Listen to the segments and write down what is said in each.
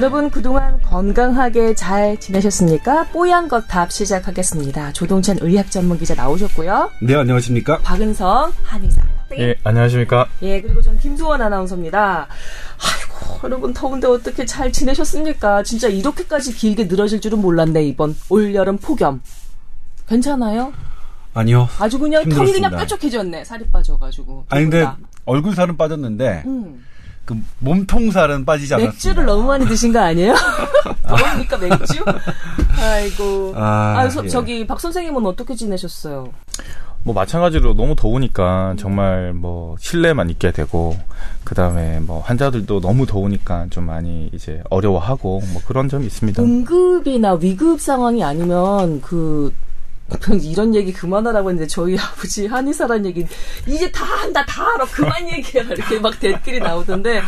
여러분 그동안 건강하게 잘 지내셨습니까? 뽀얀 것 답 시작하겠습니다. 조동찬 의학 전문 기자 나오셨고요. 네, 안녕하십니까? 박은성 한의사. 예, 안녕하십니까? 예, 그리고 전 김수원 아나운서입니다. 아이고, 여러분 더운데 어떻게 잘 지내셨습니까? 진짜 이렇게까지 길게 늘어질 줄은 몰랐네, 이번 올여름 폭염. 괜찮아요? 아니요. 아주 그냥 털이 힘들었습니다. 그냥 뾰족해졌네, 살이 빠져가지고. 아니, 근데. 얼굴 살은 빠졌는데, 음. 그 몸통 살은 빠지지 않았습니다. 맥주를 너무 많이 드신 거 아니에요? 그러니까 맥주? 아이고. 아, 아, 서- 예. 저기 박 선생님은 어떻게 지내셨어요? 뭐 마찬가지로 너무 더우니까 정말 뭐 실내만 있게 되고 그 다음에 뭐 환자들도 너무 더우니까 좀 많이 이제 어려워하고 뭐 그런 점이 있습니다. 응급이나 위급 상황이 아니면 그 이런 얘기 그만하라고 했는데 저희 아버지 한의사란 얘기 이제 다 한다 다 알아 그만 얘기해 이렇게 막 댓글이 나오던데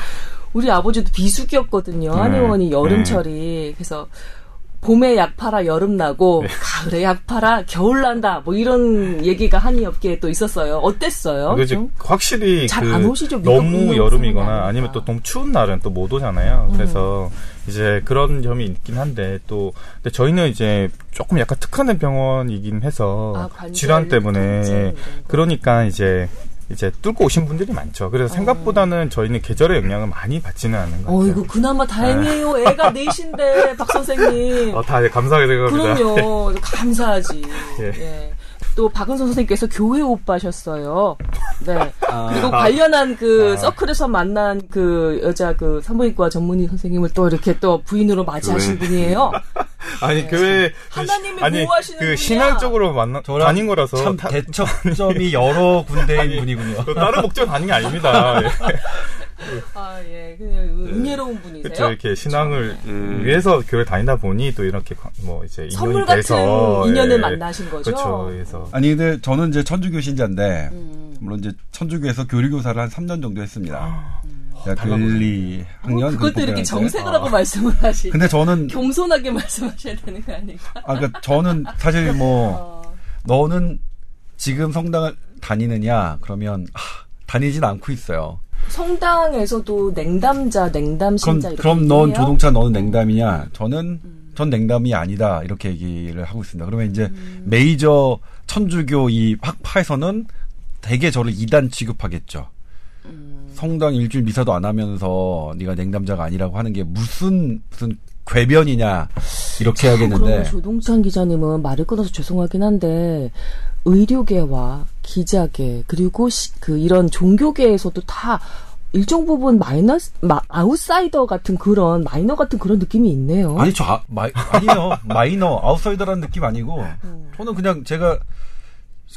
우리 아버지도 비수기였거든요 네. 한의원이 여름철이 그래서 봄에 약 팔아 여름 나고 가을에 약 팔아 겨울 난다 뭐 이런 얘기가 한의업계에 또 있었어요 어땠어요? 확실히 잘그안 오시죠? 너무 여름이거나 아니면. 또 너무 추운 날은 또 못 오잖아요. 음. 그래서 이제 그런 점이 있긴 한데 또 근데 저희는 이제 조금 약간 특화된 병원이긴 해서 아, 질환 때문에. 그러니까 이제 이제 뚫고 오신 분들이 많죠. 어. 그래서 생각보다는 저희는 계절의 영향을 많이 받지는 않는 것 같아요. 어이구 그나마 다행이에요 애가 넷인데 박 선생님 어, 다 감사하게 생각합니다. 그럼요. 감사하지. 예. 예. 또 박은선 선생님께서 교회 오빠셨어요. 네. 아. 그리고 관련한 그 서클에서 만난 그 여자 그 산부인과 전문의 선생님을 또 이렇게 또 부인으로 맞이하신 분이에요. 아니 교회 하나님이 아니 보호하시는 그 분이야. 신앙적으로 만나 저랑 다닌 거라서 참 다- 대척점이 여러 군데인 분이군요. 또 다른 목적 다닌 게 아닙니다. 예. 아 예, 그냥 은혜로운 분이세요. 그렇죠. 이렇게 신앙을 음. 위해서 교회 다니다 보니 또 이렇게 관- 뭐 이제 선물 인연이 같은 돼서 인연을 예. 만나신 거죠. 그렇죠. 그래서 아니, 근데 저는 이제 천주교 신자인데, 음. 물론 이제 천주교에서 교리교사를 한 3년 정도 했습니다. 제가 달라보네. 교리 학년. 어, 그것도 이렇게. 정색을 하고 말씀을 하시. 근데 저는, 겸손하게 말씀하셔야 되는 거 아닌가? 아, 그니까 저는 사실 뭐, 어. 너는 지금 성당을 다니느냐, 그러면, 하, 다니진 않고 있어요. 성당에서도 냉담자, 냉담 그럼, 신자 그럼 넌 얘기해요? 조동차 너는 냉담이냐? 저는 음. 전 냉담이 아니다. 이렇게 얘기를 하고 있습니다. 그러면 이제 음. 메이저 천주교 이 학파에서는 대개 저를 이단 취급하겠죠. 음. 성당 일주일 미사도 안 하면서 네가 냉담자가 아니라고 하는 게 무슨 무슨 궤변이냐 이렇게 해야겠는데 조동찬 기자님은 말을 끊어서 죄송하긴 한데 의료계와 기자계 그리고 시- 그 이런 종교계에서도 다 일정 부분 마이너스 마, 아웃사이더 같은 그런 마이너 같은 그런 느낌이 있네요. 아니 저 아, 마, 아니요 마이너 아웃사이더라는 느낌 아니고 음. 저는 그냥 제가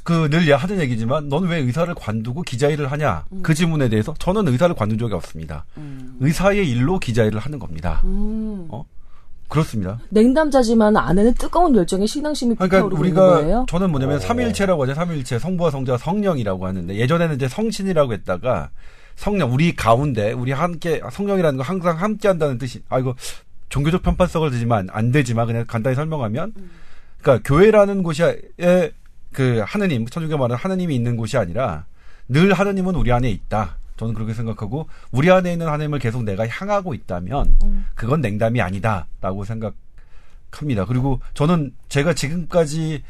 그 늘 하는 얘기지만 넌 왜 의사를 관두고 기자 일을 하냐 그 질문에 대해서 저는 의사를 관둔 적이 없습니다. 음. 의사의 일로 기자 일을 하는 겁니다. 음. 어? 그렇습니다. 냉담자지만 안에는 뜨거운 열정의 신앙심이 그러니까 불타오르고 있는 우리가 거예요. 저는 뭐냐면 어. 삼일체라고 하죠. 삼일체 성부와 성자와 성령이라고 하는데 예전에는 이제 성신이라고 했다가 성령 우리 가운데 우리 함께 성령이라는 거 항상 함께 한다는 뜻이 아 이거 종교적 편파성을 들지만 안 되지만 그냥 간단히 설명하면 그러니까 교회라는 곳이 그 하느님 천주교 말하는 하느님이 있는 곳이 아니라 늘 하느님은 우리 안에 있다. 저는 그렇게 생각하고 우리 안에 있는 하느님을 계속 내가 향하고 있다면 그건 냉담이 아니다라고 생각합니다. 그리고 저는 제가 지금까지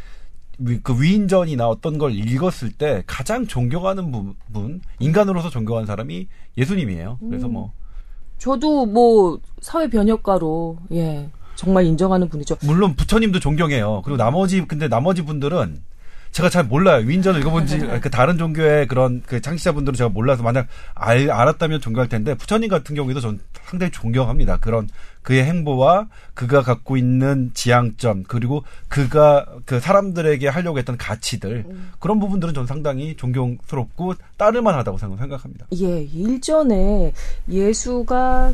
위- 그 위인전이나 어떤 걸 읽었을 때 가장 존경하는 부분 인간으로서 존경하는 사람이 예수님이에요. 그래서 뭐 저도 뭐 사회 변혁가로 예 정말 인정하는 분이죠. 물론 부처님도 존경해요. 그리고 나머지 근데 나머지 분들은 제가 잘 몰라요. 위인전을 읽어본 지 그 다른 종교의 그런 그 창시자분들은 제가 몰라서 만약 알, 알았다면 존경할 텐데 부처님 같은 경우에도 전 상당히 존경합니다. 그런 그의 행보와 그가 갖고 있는 지향점 그리고 그가 그 사람들에게 하려고 했던 가치들 그런 부분들은 전 상당히 존경스럽고 따를만하다고 생각- 생각합니다. 예, 일전에 예수가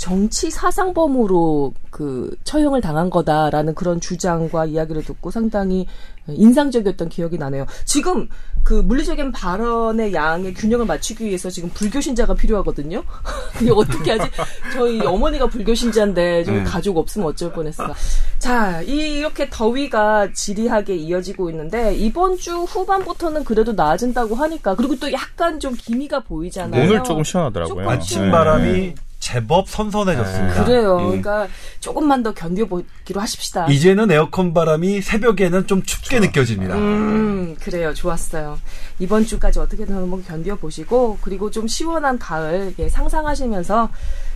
정치 사상범으로 그 처형을 당한 거다라는 그런 주장과 이야기를 듣고 상당히 인상적이었던 기억이 나네요. 지금 그 물리적인 발언의 양의 균형을 맞추기 위해서 지금 불교 신자가 필요하거든요. 이게 어떻게 하지? 저희 어머니가 불교 신자인데 저희 네. 가족 없으면 어쩔 뻔했어. 자, 이- 이렇게 더위가 지리하게 이어지고 있는데 이번 주 후반부터는 그래도 나아진다고 하니까 그리고 또 약간 좀 기미가 보이잖아요. 오늘 조금 시원하더라고요. 아침 네. 바람이 제법 선선해졌습니다. 그래요. 예. 그러니까 조금만 더 견뎌보기로 하십시다. 이제는 에어컨 바람이 새벽에는 좀 춥게 느껴집니다. 음, 그래요. 좋았어요. 이번 주까지 어떻게든 한번 견뎌보시고, 그리고 좀 시원한 가을 예, 상상하시면서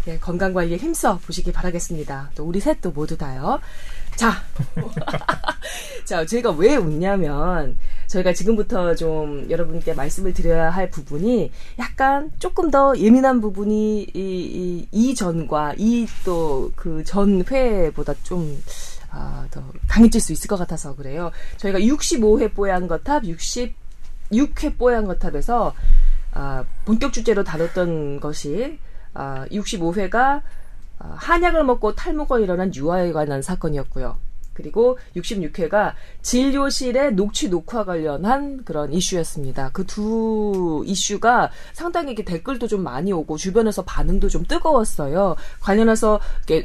예, 건강 관리에 힘써 보시기 바라겠습니다. 또 우리 셋도 모두 다요. 자. 자, 제가 왜 웃냐면, 저희가 지금부터 좀 여러분께 말씀을 드려야 할 부분이 약간 조금 더 예민한 부분이 이, 이, 이 전과 이 또 그 전 회보다 좀, 아, 더 강해질 수 있을 것 같아서 그래요. 저희가 65회 뽀얀 거탑, 66회 뽀얀 거탑에서 아, 본격 주제로 다뤘던 것이 아, 65회가 아, 한약을 먹고 탈모가 일어난 유아에 관한 사건이었고요. 그리고 66회가 진료실의 녹취 녹화 관련한 그런 이슈였습니다. 그 두 이슈가 상당히 이렇게 댓글도 좀 많이 오고 주변에서 반응도 좀 뜨거웠어요. 관련해서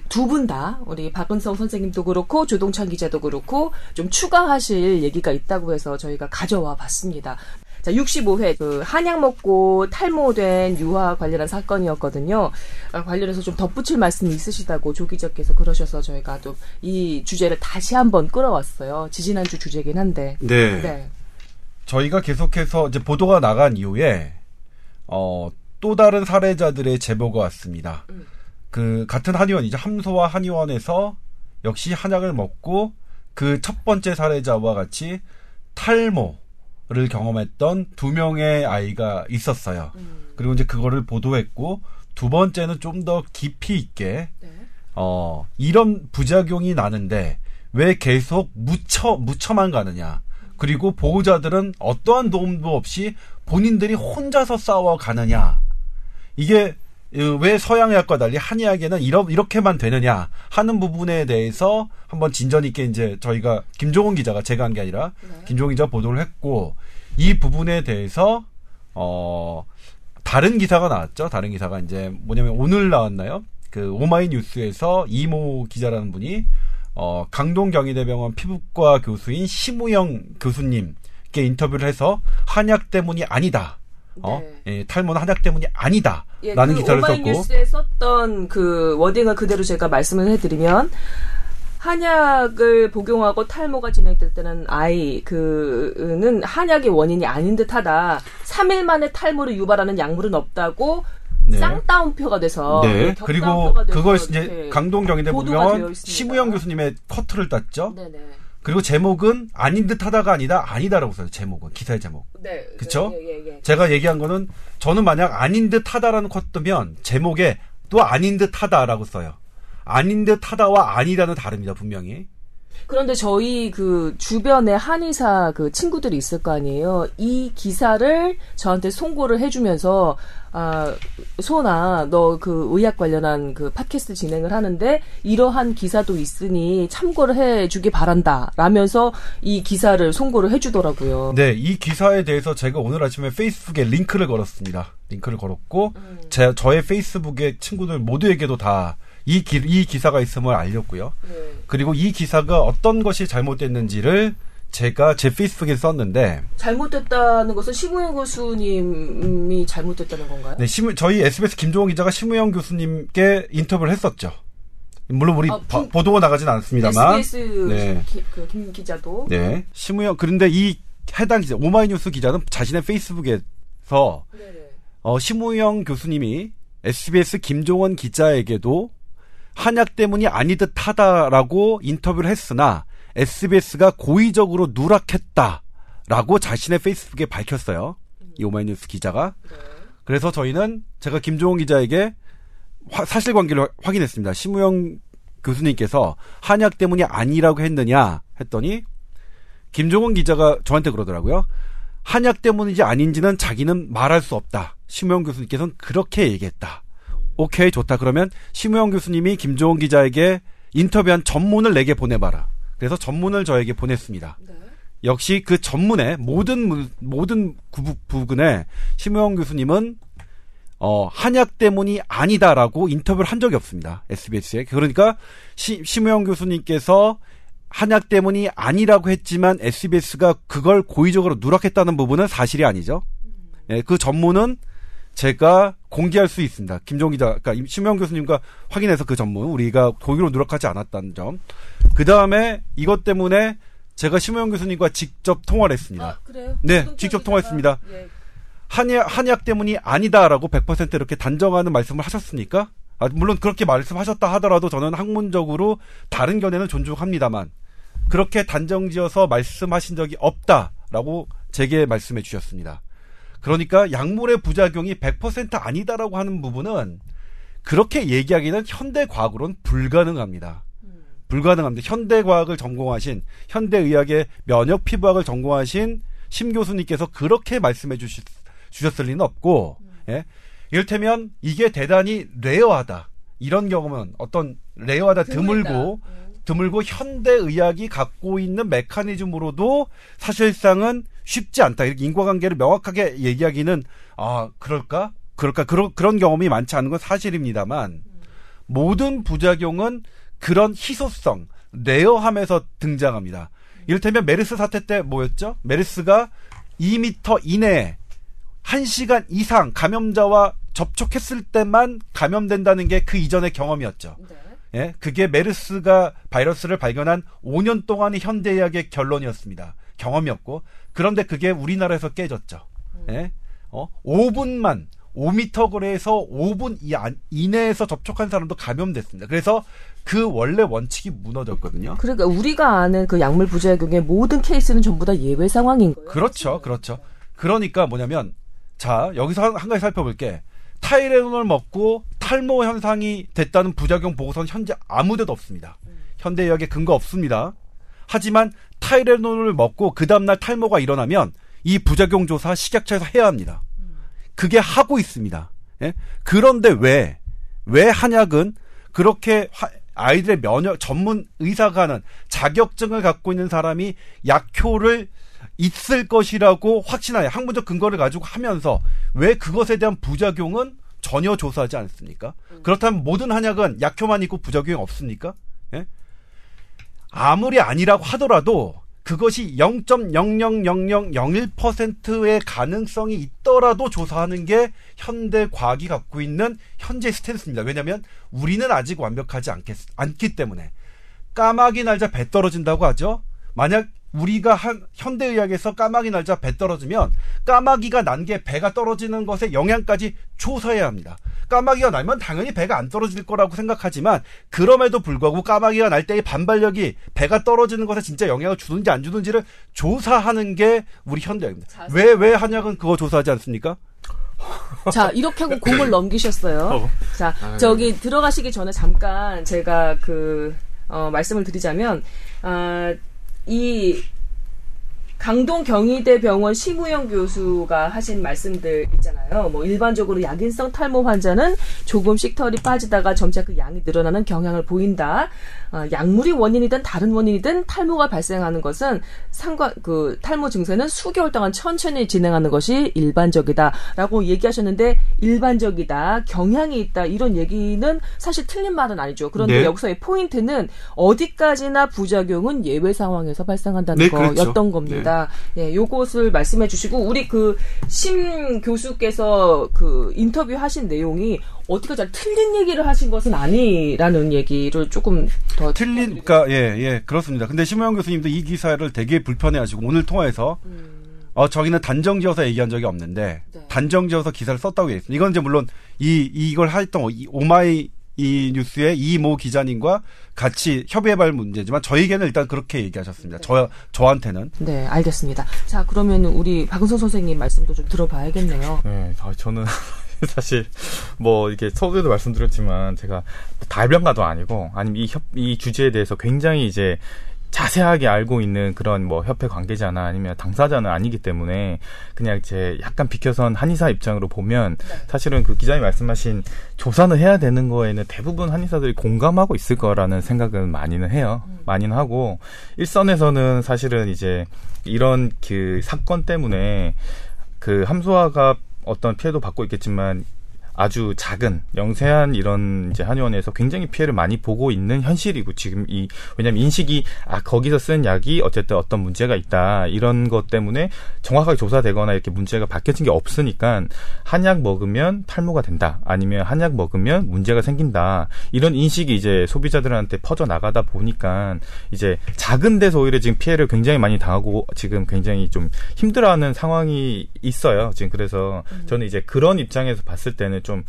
두 분 다 우리 박은성 선생님도 그렇고 조동찬 기자도 그렇고 좀 추가하실 얘기가 있다고 해서 저희가 가져와 봤습니다. 자, 65회 그 한약 먹고 탈모된 유아 관련한 사건이었거든요. 아, 관련해서 좀 덧붙일 말씀이 있으시다고 조 기자께서 그러셔서 저희가 또이 주제를 다시 한번 끌어왔어요. 지지난주 주제긴 한데. 네. 네. 저희가 계속해서 이제 보도가 나간 이후에 어, 또 다른 사례자들의 제보가 왔습니다. 음. 그 같은 한의원이죠. 함소와 한의원에서 역시 한약을 먹고 그 첫 번째 사례자와 같이 탈모 를 경험했던 두 명의 아이가 있었어요. 음. 그리고 이제 그거를 보도했고 두 번째는 좀 더 깊이 있게 네. 어, 이런 부작용이 나는데 왜 계속 묻혀, 묻혀만 가느냐. 그리고 보호자들은 어떠한 도움도 없이 본인들이 혼자서 싸워 가느냐. 이게 어, 왜 서양의학과 달리 한의학에는 이러, 이렇게만 되느냐 하는 부분에 대해서 한번 진전 있게 이제 저희가 김종훈 기자가 제가 한 게 아니라 김종훈 기자 가 보도를 했고 이 부분에 대해서 어 다른 기사가 나왔죠. 다른 기사가 이제 뭐냐면 오늘 나왔나요? 그 오마이뉴스에서 이모 기자라는 분이 어 강동 경희대병원 피부과 교수인 심우영 교수님께 인터뷰를 해서 한약 때문이 아니다. 어, 예, 탈모는 한약 때문이 아니다. 예, 라는 그 기사를 썼고. 오마이뉴스에 썼던 그 워딩을 그대로 제가 말씀을 해드리면 한약을 복용하고 탈모가 진행될 때는 아이 그는 한약의 원인이 아닌 듯하다. 3일 만에 탈모를 유발하는 약물은 없다고 네. 쌍따옴표가 돼서 네. 격따옴표가 그리고 그걸 이제 보도가 되어 보면. 심우영 교수님의 커트를 땄죠. 네네. 그리고 제목은 아닌 듯 하다가 아니다 아니다라고 써요. 제목은 기사의 제목. 네. 그쵸? 예, 예, 예. 제가 얘기한 거는 저는 만약 아닌 듯 하다라는 컷 뜨면 제목에 또 아닌 듯 하다라고 써요. 아닌 듯 하다와 아니다는 다릅니다 분명히. 그런데 저희 그 주변에 한의사 그 친구들이 있을 거 아니에요. 이 기사를 저한테 송고를 해주면서 아 소나 너 그 의학 관련한 그 팟캐스트 진행을 하는데 이러한 기사도 있으니 참고를 해주기 바란다. 라면서 이 기사를 송고를 해주더라고요. 네, 이 기사에 대해서 제가 오늘 아침에 페이스북에 링크를 걸었습니다. 링크를 걸었고 제 저의 페이스북의 친구들 모두에게도 다 이이 기사가 있음을 알렸고요. 네. 그리고 이 기사가 어떤 것이 잘못됐는지를 제가 제 페이스북에 썼는데 잘못됐다는 것은 심우영 교수님이 잘못됐다는 건가요? 네, 심, 저희 SBS 김종원 기자가 심우영 교수님께 인터뷰를 했었죠. 물론 우리 아, 바- 김- 보도가 나가진 않습니다만. SBS 네. 기, 그, 김 기자도 네. 심우영 그런데 이 해당 기자 오마이뉴스 기자는 자신의 페이스북에서 네네. 어, 심우영 교수님이 SBS 김종원 기자에게도 한약 때문이 아니 듯 하다라고 인터뷰를 했으나 SBS가 고의적으로 누락했다라고 자신의 페이스북에 밝혔어요. 이 오마이뉴스 기자가. 그래서 저희는 제가 김종원 기자에게 화- 사실관계를 확- 확인했습니다. 심우영 교수님께서 한약 때문이 아니라고 했느냐 했더니 김종원 기자가 저한테 그러더라고요. 한약 때문인지 아닌지는 자기는 말할 수 없다. 심우영 교수님께서는 그렇게 얘기했다. 오케이 좋다. 그러면 심우영 교수님이 김종원 기자에게 인터뷰한 전문을 내게 보내봐라. 그래서 전문을 저에게 보냈습니다. 역시 그 전문의 모든 문- 모든 구- 부분에 심우영 교수님은 어, 한약 때문이 아니다라고 인터뷰를 한 적이 없습니다. SBS에. 그러니까 시, 심우영 교수님께서 한약 때문이 아니라고 했지만 SBS가 그걸 고의적으로 누락했다는 부분은 사실이 아니죠. 예, 그 전문은 제가 공개할 수 있습니다. 김종 기자, 그러니까 심영 교수님과 확인해서 그 전문 우리가 고의로 누락하지 않았다는 점. 그 다음에 이것 때문에 제가 심영 교수님과 직접 통화를 했습니다. 아, 그래요? 네, 직접 통화했습니다. 한약, 한약 때문이 아니다라고 100% 이렇게 단정하는 말씀을 하셨습니까? 아, 물론 그렇게 말씀하셨다 하더라도 저는 학문적으로 다른 견해는 존중합니다만 그렇게 단정 지어서 말씀하신 적이 없다라고 제게 말씀해 주셨습니다. 그러니까 약물의 부작용이 100% 아니다라고 하는 부분은 그렇게 얘기하기는 현대 과학으로는 불가능합니다. 불가능합니다. 현대 과학을 전공하신 현대 의학의 면역 피부학을 전공하신 심 교수님께서 그렇게 말씀해 주시, 주셨을 리는 없고 예? 이를테면 이게 대단히 rare하다. 이런 경우는 어떤 rare하다 드물고 드물고 현대 의학이 갖고 있는 메커니즘으로도 사실상은 쉽지 않다. 이렇게 인과관계를 명확하게 얘기하기는 아 그럴까? 그럴까? 그런 그런 경험이 많지 않은 건 사실입니다만 모든 부작용은 그런 희소성, 레어함에서 등장합니다. 이를테면 메르스 사태 때 뭐였죠? 메르스가 2미터 이내에 1시간 이상 감염자와 접촉했을 때만 감염된다는 게 그 이전의 경험이었죠. 네. 예, 그게 메르스가 바이러스를 발견한 5년 동안의 현대의학의 결론이었습니다. 경험이었고 그런데 그게 우리나라에서 깨졌죠. 예, 어, 5분만 5미터 거리에서 5분 이 안, 이내에서 접촉한 사람도 감염됐습니다. 그래서 그 원래 원칙이 무너졌거든요. 그러니까 우리가 아는 그 약물 부작용의 모든 케이스는 전부 다 예외 상황인 거예요. 그렇죠, 그렇죠. 그러니까 뭐냐면 자 여기서 한, 한 가지 살펴볼게. 타이레놀 먹고 탈모 현상이 됐다는 부작용 보고서는 현재 아무데도 없습니다. 현대의학에 근거 없습니다. 하지만 타이레놀을 먹고 그 다음날 탈모가 일어나면 이 부작용 조사 식약처에서 해야 합니다. 그게 하고 있습니다. 예? 그런데 왜, 왜 한약은 그렇게 화- 아이들의 면역, 전문 의사가 하는 자격증을 갖고 있는 사람이 약효를 있을 것이라고 확신하여 학문적 근거를 가지고 하면서 왜 그것에 대한 부작용은 전혀 조사하지 않습니까? 그렇다면 모든 한약은 약효만 있고 부작용이 없습니까? 예? 아무리 아니라고 하더라도 그것이 0.00001%의 가능성이 있더라도 조사하는 게 현대 과학이 갖고 있는 현재 스탠스입니다. 왜냐하면 우리는 아직 완벽하지 않겠, 않기 때문에 까마귀 날자 배 떨어진다고 하죠. 만약 우리가 한 현대의학에서 까마귀 날자 배 떨어지면 까마귀가 난 게 배가 떨어지는 것에 영향까지 조사해야 합니다. 까마귀가 날면 당연히 배가 안 떨어질 거라고 생각하지만 그럼에도 불구하고 까마귀가 날 때의 반발력이 배가 떨어지는 것에 진짜 영향을 주는지 안 주는지를 조사하는 게 우리 현대의학입니다. 왜 왜 한약은 그거 조사하지 않습니까? 자, 이렇게 하고 공을 넘기셨어요. 자, 저기 들어가시기 전에 잠깐 제가 그, 어, 말씀을 드리자면, 아, 이, 강동 경희대 병원 심우영 교수가 하신 말씀들 있잖아요. 뭐 일반적으로 약인성 탈모 환자는 조금씩 털이 빠지다가 점차 그 양이 늘어나는 경향을 보인다. 어, 약물이 원인이든 다른 원인이든 탈모가 발생하는 것은 상관 그 탈모 증세는 수개월 동안 천천히 진행하는 것이 일반적이다라고 얘기하셨는데 일반적이다 경향이 있다 이런 얘기는 사실 틀린 말은 아니죠. 그런데 네. 여기서의 포인트는 어디까지나 부작용은 예외 상황에서 발생한다는 네, 그렇죠. 거였던 겁 니다. 예, 요것을 말씀해 주시고 우리 그 심 교수께서 그 인터뷰 하신 내용이 어디가 잘 틀린 얘기를 하신 것은 아니라는 얘기를 조금 더 틀린, 그러니까 예, 예, 그렇습니다. 근데 심호영 교수님도 이 기사를 되게 불편해하시고 오늘 통화에서 어 저기는 단정지어서 얘기한 적이 없는데 네. 단정지어서 기사를 썼다고 얘기했습니다. 이건 이제 물론 이 이걸 했던 이 오마이 이 뉴스의 이모 기자님과 같이 협의해볼 문제지만 저에게는 일단 그렇게 얘기하셨습니다. 저 저한테는 네, 알겠습니다. 자, 그러면 우리 박은선 선생님 말씀도 좀 들어봐야겠네요. 네, 아, 저는 사실 뭐 이렇게 서두에도 말씀드렸지만 제가 달변가도 아니고 아니면 이 협, 이 주제에 대해서 굉장히 이제 자세하게 알고 있는 그런 뭐 협회 관계자나 아니면 당사자는 아니기 때문에 그냥 이제 약간 비켜선 한의사 입장으로 보면 사실은 그 기자님 말씀하신 조사는 해야 되는 거에는 대부분 한의사들이 공감하고 있을 거라는 생각은 많이는 해요. 많이는 하고 일선에서는 사실은 이제 이런 그 사건 때문에 그 함소아가 어떤 피해도 받고 있겠지만 아주 작은 영세한 이런 이제 한의원에서 굉장히 피해를 많이 보고 있는 현실이고 지금 이 왜냐하면 인식이 아 거기서 쓴 약이 어쨌든 어떤 문제가 있다. 이런 것 때문에 정확하게 조사되거나 이렇게 문제가 밝혀진 게 없으니까 한약 먹으면 탈모가 된다. 아니면 한약 먹으면 문제가 생긴다. 이런 인식이 이제 소비자들한테 퍼져 나가다 보니까 이제 작은 데서 오히려 지금 피해를 굉장히 많이 당하고 지금 굉장히 좀 힘들어하는 상황이 있어요. 지금 그래서 저는 이제 그런 입장에서 봤을 때는 좀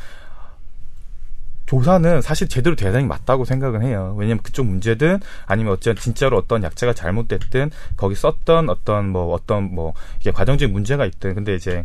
조사는 사실 제대로 대상이 맞다고 생각은 해요. 왜냐면 그쪽 문제든 아니면 어쨌든 진짜로 어떤 약자가 잘못됐든 거기 썼던 어떤 뭐 어떤 뭐 이게 과정적인 문제가 있든 근데 이제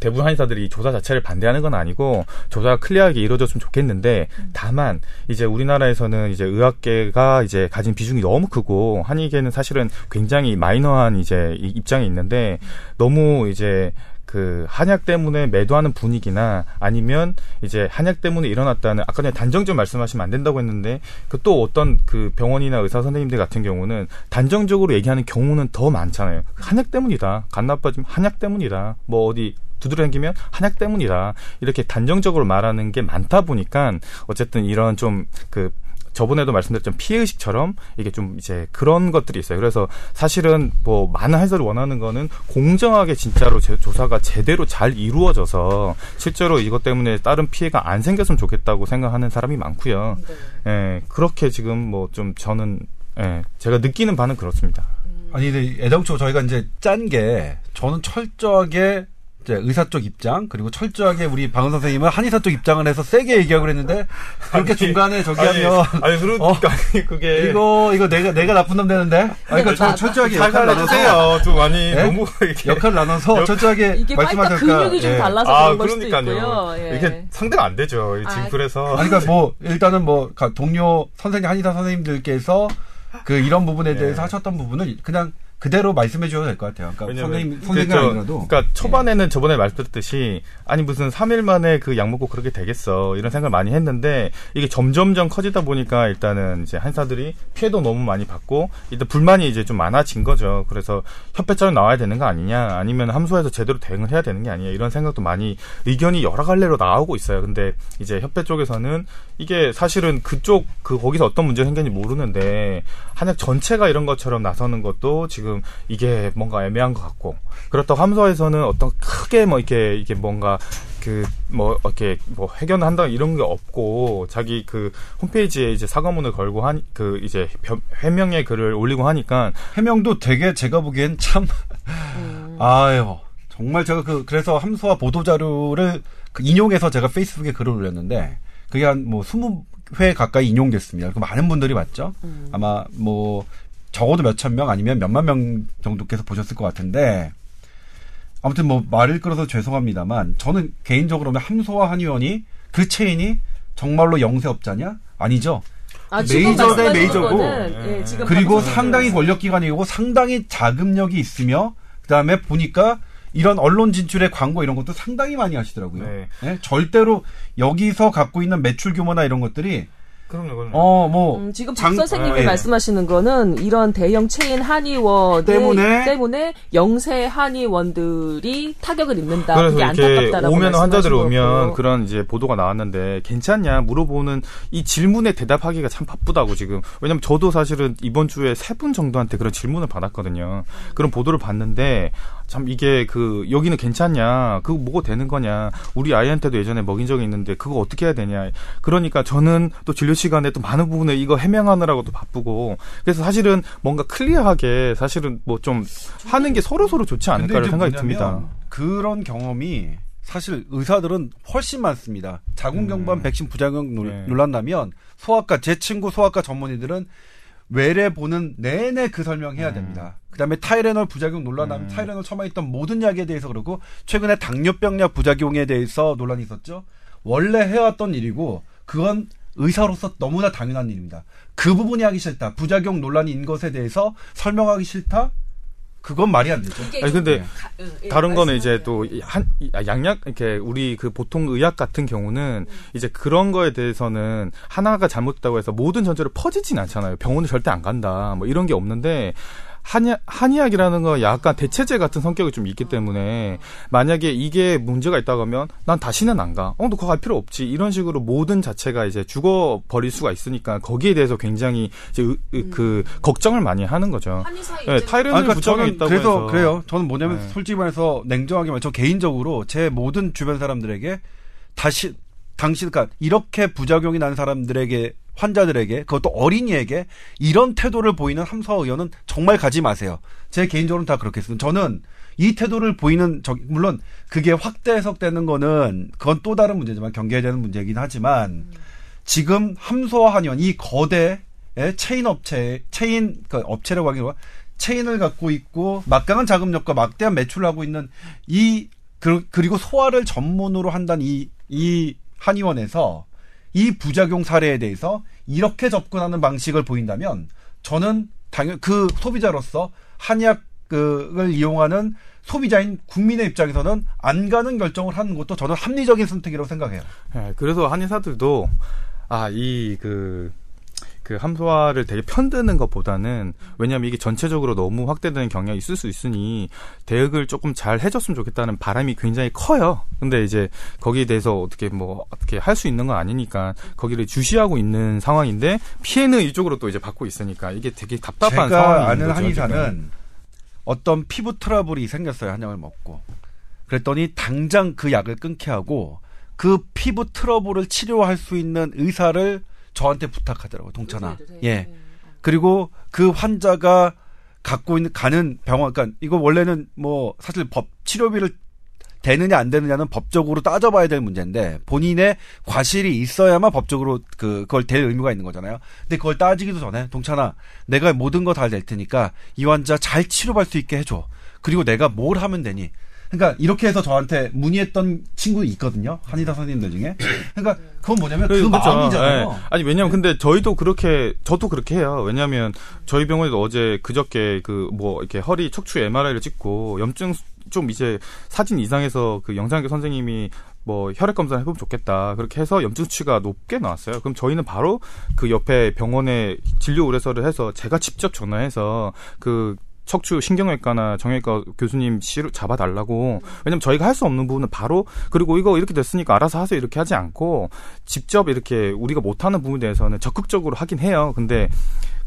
대부분 한의사들이 조사 자체를 반대하는 건 아니고 조사가 클리어하게 이루어졌으면 좋겠는데 다만 이제 우리나라에서는 이제 의학계가 이제 가진 비중이 너무 크고 한의계는 사실은 굉장히 마이너한 이제 입장에 있는데 너무 이제 그 한약 때문에 매도하는 분위기나 아니면 이제 한약 때문에 일어났다는 아까 전에 단정적 말씀하시면 안 된다고 했는데 그 또 어떤 그 병원이나 의사 선생님들 같은 경우는 단정적으로 얘기하는 경우는 더 많잖아요. 한약 때문이다. 간 나빠지면 한약 때문이다. 뭐 어디 두드러기면 한약 때문이다. 이렇게 단정적으로 말하는 게 많다 보니까 어쨌든 이런 좀 그 저번에도 말씀드렸던 피해의식처럼 이게 좀 이제 그런 것들이 있어요. 그래서 사실은 뭐 많은 해설을 원하는 거는 공정하게 진짜로 제, 조사가 제대로 잘 이루어져서 실제로 이것 때문에 다른 피해가 안 생겼으면 좋겠다고 생각하는 사람이 많고요. 네. 예, 그렇게 지금 뭐 좀 저는 예, 제가 느끼는 바는 그렇습니다. 아니, 근데 애당초 저희가 이제 짠 게 저는 철저하게 의사 쪽 입장 그리고 철저하게 우리 방은 선생님은 한의사 쪽 입장을 해서 세게 얘기하고 그랬는데 그렇게 아니, 중간에 저기 아니, 하면 아니 그러니까 어, 아니, 그게 이거 이거 내가 내가 나쁜 놈 되는데 아니 그러니까 저 철저하게 역할 나눠서. 좀 많이 네? 너무 이렇게 역할 나눠서 역- 철저하게 이게 말씀하셨으니까 근육이 좀 예. 달라서 아, 그런 그러니까요. 있고요. 예. 이게 상대가 안 되죠. 지금 아, 그래서 아니 그러니까 뭐 일단은 뭐 가- 동료 선생님 한의사 선생님들께서 그 이런 부분에 예. 대해서 하셨던 부분을 그냥 그대로 말씀해 주셔도 될 것 같아요. 그러니까 왜냐면 선생님 선생님. 아니라도 그러니까 초반에는 저번에 말씀드렸듯이 아니 무슨 3일 만에 그 약 먹고 그렇게 되겠어 이런 생각을 많이 했는데 이게 점점점 커지다 보니까 일단은 이제 한사들이 피해도 너무 많이 받고 일단 불만이 이제 좀 많아진 거죠. 그래서 협회처럼 나와야 되는 거 아니냐 아니면 함소에서 제대로 대응을 해야 되는 게 아니냐 이런 생각도 많이 의견이 여러 갈래로 나오고 있어요. 근데 이제 협회 쪽에서는 이게 사실은 그쪽 그 거기서 어떤 문제가 생겼는지 모르는데 한약 전체가 이런 것처럼 나서는 것도 지금 이게 뭔가 애매한 것 같고 그렇다고 함소에서는 어떤 크게 뭐 이렇게 이게 뭔가 그 뭐 이렇게 뭐 해결을 한다 이런 게 없고 자기 그 홈페이지에 이제 사과문을 걸고 한 그 이제 변- 해명의 글을 올리고 하니까 해명도 되게 제가 보기엔 참 음. 아유 정말 제가 그 그래서 함수와 보도 자료를 그 인용해서 제가 페이스북에 글을 올렸는데 그게 한뭐 20회 가까이 인용됐습니다. 그 많은 분들이 봤죠. 음. 아마 뭐 적어도 몇천 명 아니면 몇만 명 정도께서 보셨을 것 같은데 아무튼 뭐 말을 끌어서 죄송합니다만 저는 개인적으로는 함소와 한 의원이 그 체인이 정말로 영세업자냐? 아니죠. 아, 메이저 대 말씀하시는 메이저고, 예, 지금 그리고 상당히. 권력기관이고 상당히 자금력이 있으며 그다음에 보니까 이런 언론 진출의 광고 이런 것도 상당히 많이 하시더라고요. 네. 예? 절대로 여기서 갖고 있는 매출 규모나 이런 것들이 그럼요, 그럼요. 어 뭐 음, 지금 장- 박 선생님이 아, 예. 말씀하시는 거는 이런 대형 체인 한의원 때문에? 때문에 영세 한의원들이 타격을 입는다. 그래서 이렇게 안타깝다라고 오면 환자들 오면. 그런 이제 보도가 나왔는데 괜찮냐 물어보는 이 질문에 대답하기가 참 바쁘다고 지금 왜냐면 저도 사실은 이번 주에 세 분 정도한테 그런 질문을 받았거든요. 그런 보도를 봤는데 참 이게 그 여기는 괜찮냐 그거 뭐가 되는 거냐 우리 아이한테도 예전에 먹인 적이 있는데 그거 어떻게 해야 되냐 그러니까 저는 또 진료 시간에 또 많은 부분에 이거 해명하느라고 도 바쁘고 그래서 사실은 뭔가 클리어하게 사실은 뭐 좀 하는 게 서로 서로 좋지 이제 생각이 듭니다. 그런 경험이 사실 의사들은 훨씬 많습니다. 자궁경부암 백신 부작용 논- 네. 나면 소아과 제 친구 소아과 전문의들은 외래 보는 내내 그 설명해야 됩니다. 그다음에 타이레놀 부작용 논란 나면 타이레놀 처음에 있던 모든 약에 대해서 그러고 최근에 당뇨병약 부작용에 대해서 논란이 있었죠. 원래 해왔던 일이고 그건 의사로서 너무나 당연한 일입니다. 그 부분이 하기 싫다. 부작용 있는 것에 대해서 설명하기 싫다. 그건 말이 안 되죠. 아니 좀 근데 가- 응, 예, 다른 거는. 이제 또한 양약 이렇게 우리 그 보통 의학 같은 경우는 이제 그런 거에 대해서는 하나가 잘못됐다고 해서 모든 전체로 퍼지진 않잖아요. 병원을 절대 안 간다. 뭐 이런 게 없는데 한의학, 한의학이라는 거 약간 대체제 같은 성격이 좀 있기 때문에 만약에 이게 문제가 있다고 하면 난 다시는 안 가. 어, 너 그거 갈 필요 없지. 이런 식으로 모든 자체가 이제 죽어 버릴 수가 있으니까 거기에 대해서 굉장히 이제 으, 으, 그 걱정을 많이 하는 거죠. 네, 타이레놀 그러니까 부작용이 저는 있다고 그래서 해서 그래요. 저는 뭐냐면 네. 솔직히 말해서 냉정하게 말해 저 개인적으로 제 모든 주변 사람들에게 다시 당신 그러니까 이렇게 부작용이 난 사람들에게 환자들에게 그것도 어린이에게 이런 태도를 보이는 함서아 의원은 정말 가지 마세요. 제 개인적으로는 다 그렇게 했습니다. 저는 이 태도를 보이는 저 물론 그게 확대 해석되는 거는 그건 또 다른 문제지만 경계해야 되는 문제이긴 하지만 지금 함소아 한의원 이 거대의 체인 업체 체인 그 업체라고 하기로 체인을 갖고 있고 막강한 자금력과 막대한 매출을 하고 있는 이 그- 그리고 소아를 전문으로 한다는 이, 이 한의원에서 이 부작용 사례에 대해서 이렇게 접근하는 방식을 보인다면 저는 당연 그 소비자로서 한의학을 이용하는 소비자인 국민의 입장에서는 안 가는 결정을 하는 것도 저는 합리적인 선택이라고 생각해요. 예, 그래서 한의사들도 아 이 그 그 함소화를 되게 편드는 것보다는 왜냐하면 이게 전체적으로 너무 확대되는 경향이 있을 수 있으니 대응을 조금 잘 해줬으면 좋겠다는 바람이 굉장히 커요. 근데 이제 거기에 대해서 어떻게 뭐 어떻게 할 수 있는 건 아니니까 거기를 주시하고 있는 상황인데 피해는 이쪽으로 또 이제 받고 있으니까 이게 되게 답답한 제가 상황이 아는 거죠. 한의사는 어떤 피부 트러블이 생겼어요 한약을 먹고 그랬더니 당장 그 약을 끊게 하고 그 피부 트러블을 치료할 수 있는 의사를 저한테 부탁하더라고요 동천아 예 그리고 그 환자가 갖고 있는 가는 병원 그러니까 이거 원래는 뭐 사실 법 치료비를 되느냐 안 되느냐는 법적으로 따져봐야 될 문제인데 본인의 과실이 있어야만 법적으로 그 그걸 될 의무가 있는 거잖아요. 근데 그걸 따지기도 전에 동찬아 내가 모든 거 다 될 테니까 이 환자 잘 치료받을 수 있게 해줘. 그리고 내가 뭘 하면 되니? 그러니까 이렇게 해서 저한테 문의했던 친구 있거든요. 한의사 선생님들 중에. 그러니까 그건 뭐냐면 그 그렇죠. 마음이잖아요. 예. 아니 왜냐면 근데 저희도 그렇게 저도 그렇게 해요. 왜냐면 저희 병원에도 어제 그저께 그 뭐 이렇게 허리 척추 MRI를 찍고 염증 좀 이제 사진 이상해서 그 영상학교 선생님이 뭐 혈액 검사 해보면 좋겠다 그렇게 해서 염증 수치가 높게 나왔어요. 그럼 저희는 바로 그 옆에 병원에 진료 의뢰서를 해서 제가 직접 전화해서 그 척추 신경외과나 정형외과 교수님 씨를 잡아달라고 왜냐면 저희가 할 수 없는 부분은 바로 그리고 이거 이렇게 됐으니까 알아서 하세요 이렇게 하지 않고 직접 이렇게 우리가 못하는 부분에 대해서는 적극적으로 하긴 해요. 근데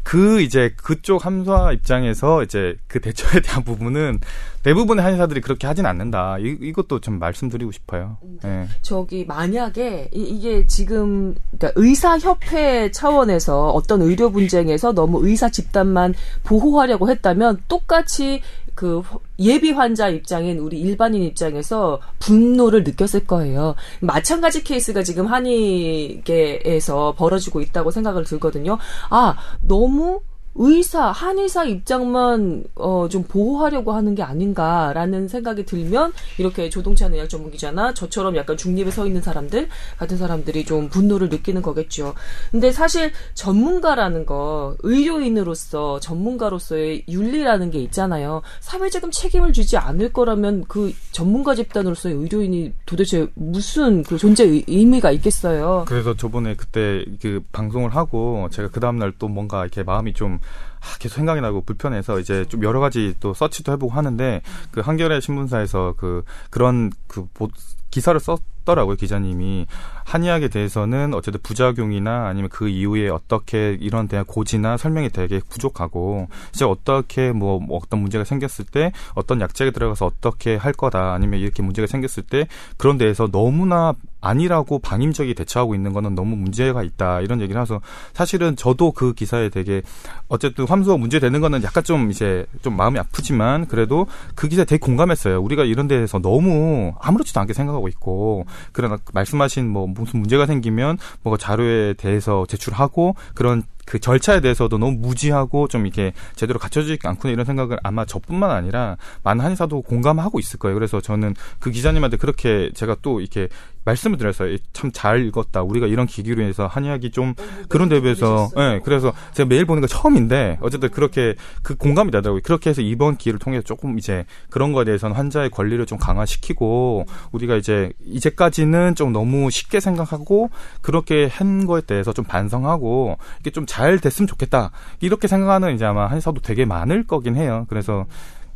그 이제 그쪽 함사 입장에서 이제 그 대처에 대한 부분은 대부분의 한의사들이 그렇게 하진 않는다. 이, 이것도 좀 말씀드리고 싶어요. 예. 저기 만약에 이, 게 지금 그러니까 의사 협회 차원에서 어떤 의료 분쟁에서 너무 의사 집단만 보호하려고 했다면 똑같이 그 예비 환자 입장인 우리 일반인 입장에서 분노를 느꼈을 거예요. 마찬가지 케이스가 지금 한의계에서 벌어지고 있다고 생각을 들거든요. 아, 너무 의사, 한의사 입장만 어, 좀 보호하려고 하는 게 아닌가라는 생각이 들면 이렇게 조동찬 의학 전문 기자나 저처럼 약간 중립에 서 있는 사람들 같은 사람들이 좀 분노를 느끼는 거겠죠. 근데 사실 전문가라는 거 의료인으로서 전문가로서의 윤리라는 게 있잖아요. 사회적인 책임을 주지 않을 거라면 그 전문가 집단으로서의 의료인이 도대체 무슨 그 존재 의- 의미가 있겠어요. 그래서 저번에 그때 그 방송을 하고 제가 그 다음날 또 뭔가 이렇게 마음이 좀 아, 계속 생각이 나고 불편해서 이제 좀 여러 가지 또 서치도 해보고 하는데 그 한겨레 신문사에서 그 그런 그 보- 기사를 썼더라고요 기자님이 한의학에 대해서는 어쨌든 부작용이나 아니면 그 이후에 어떻게 이런 대한 고지나 설명이 되게 부족하고 이제 어떻게 뭐, 뭐 어떤 문제가 생겼을 때 어떤 약제가 들어가서 어떻게 할 거다 아니면 이렇게 문제가 생겼을 때 그런 데에서 너무나 아니라고 방임적이 대처하고 있는 거는 너무 문제가 있다 이런 얘기를 해서 사실은 저도 그 기사에 되게 어쨌든 함수가 문제 되는 거는 약간 좀 이제 좀 마음이 아프지만 그래도 그 기사에 되게 공감했어요. 우리가 이런 데에서 너무 아무렇지도 않게 생각하고 있고 그러나 말씀하신 뭐 무슨 문제가 생기면 뭐가 자료에 대해서 제출하고 그런 그 절차에 대해서도 너무 무지하고 좀 이렇게 제대로 갖춰지지 않구나 이런 생각을 아마 저뿐만 아니라 많은 한의사도 공감하고 있을 거예요. 그래서 저는 그 기자님한테 그렇게 제가 또 이렇게 말씀을 드렸어요. 참 잘 읽었다. 우리가 이런 기기로 해서 한의학이 좀 그런 대비해서 예, 그래서 제가 매일 보는 거 처음인데 어쨌든 그렇게 그 공감이 되더라고요. 그렇게 해서 이번 기회를 통해서 조금 이제 그런 거에 대해서는 환자의 권리를 좀 강화시키고 우리가 이제 이제까지는 좀 너무 쉽게 생각하고 그렇게 한 거에 대해서 좀 반성하고 이게 좀잘 됐으면 좋겠다 이렇게 생각하는 이제 아마 한의사도 되게 많을 거긴 해요. 그래서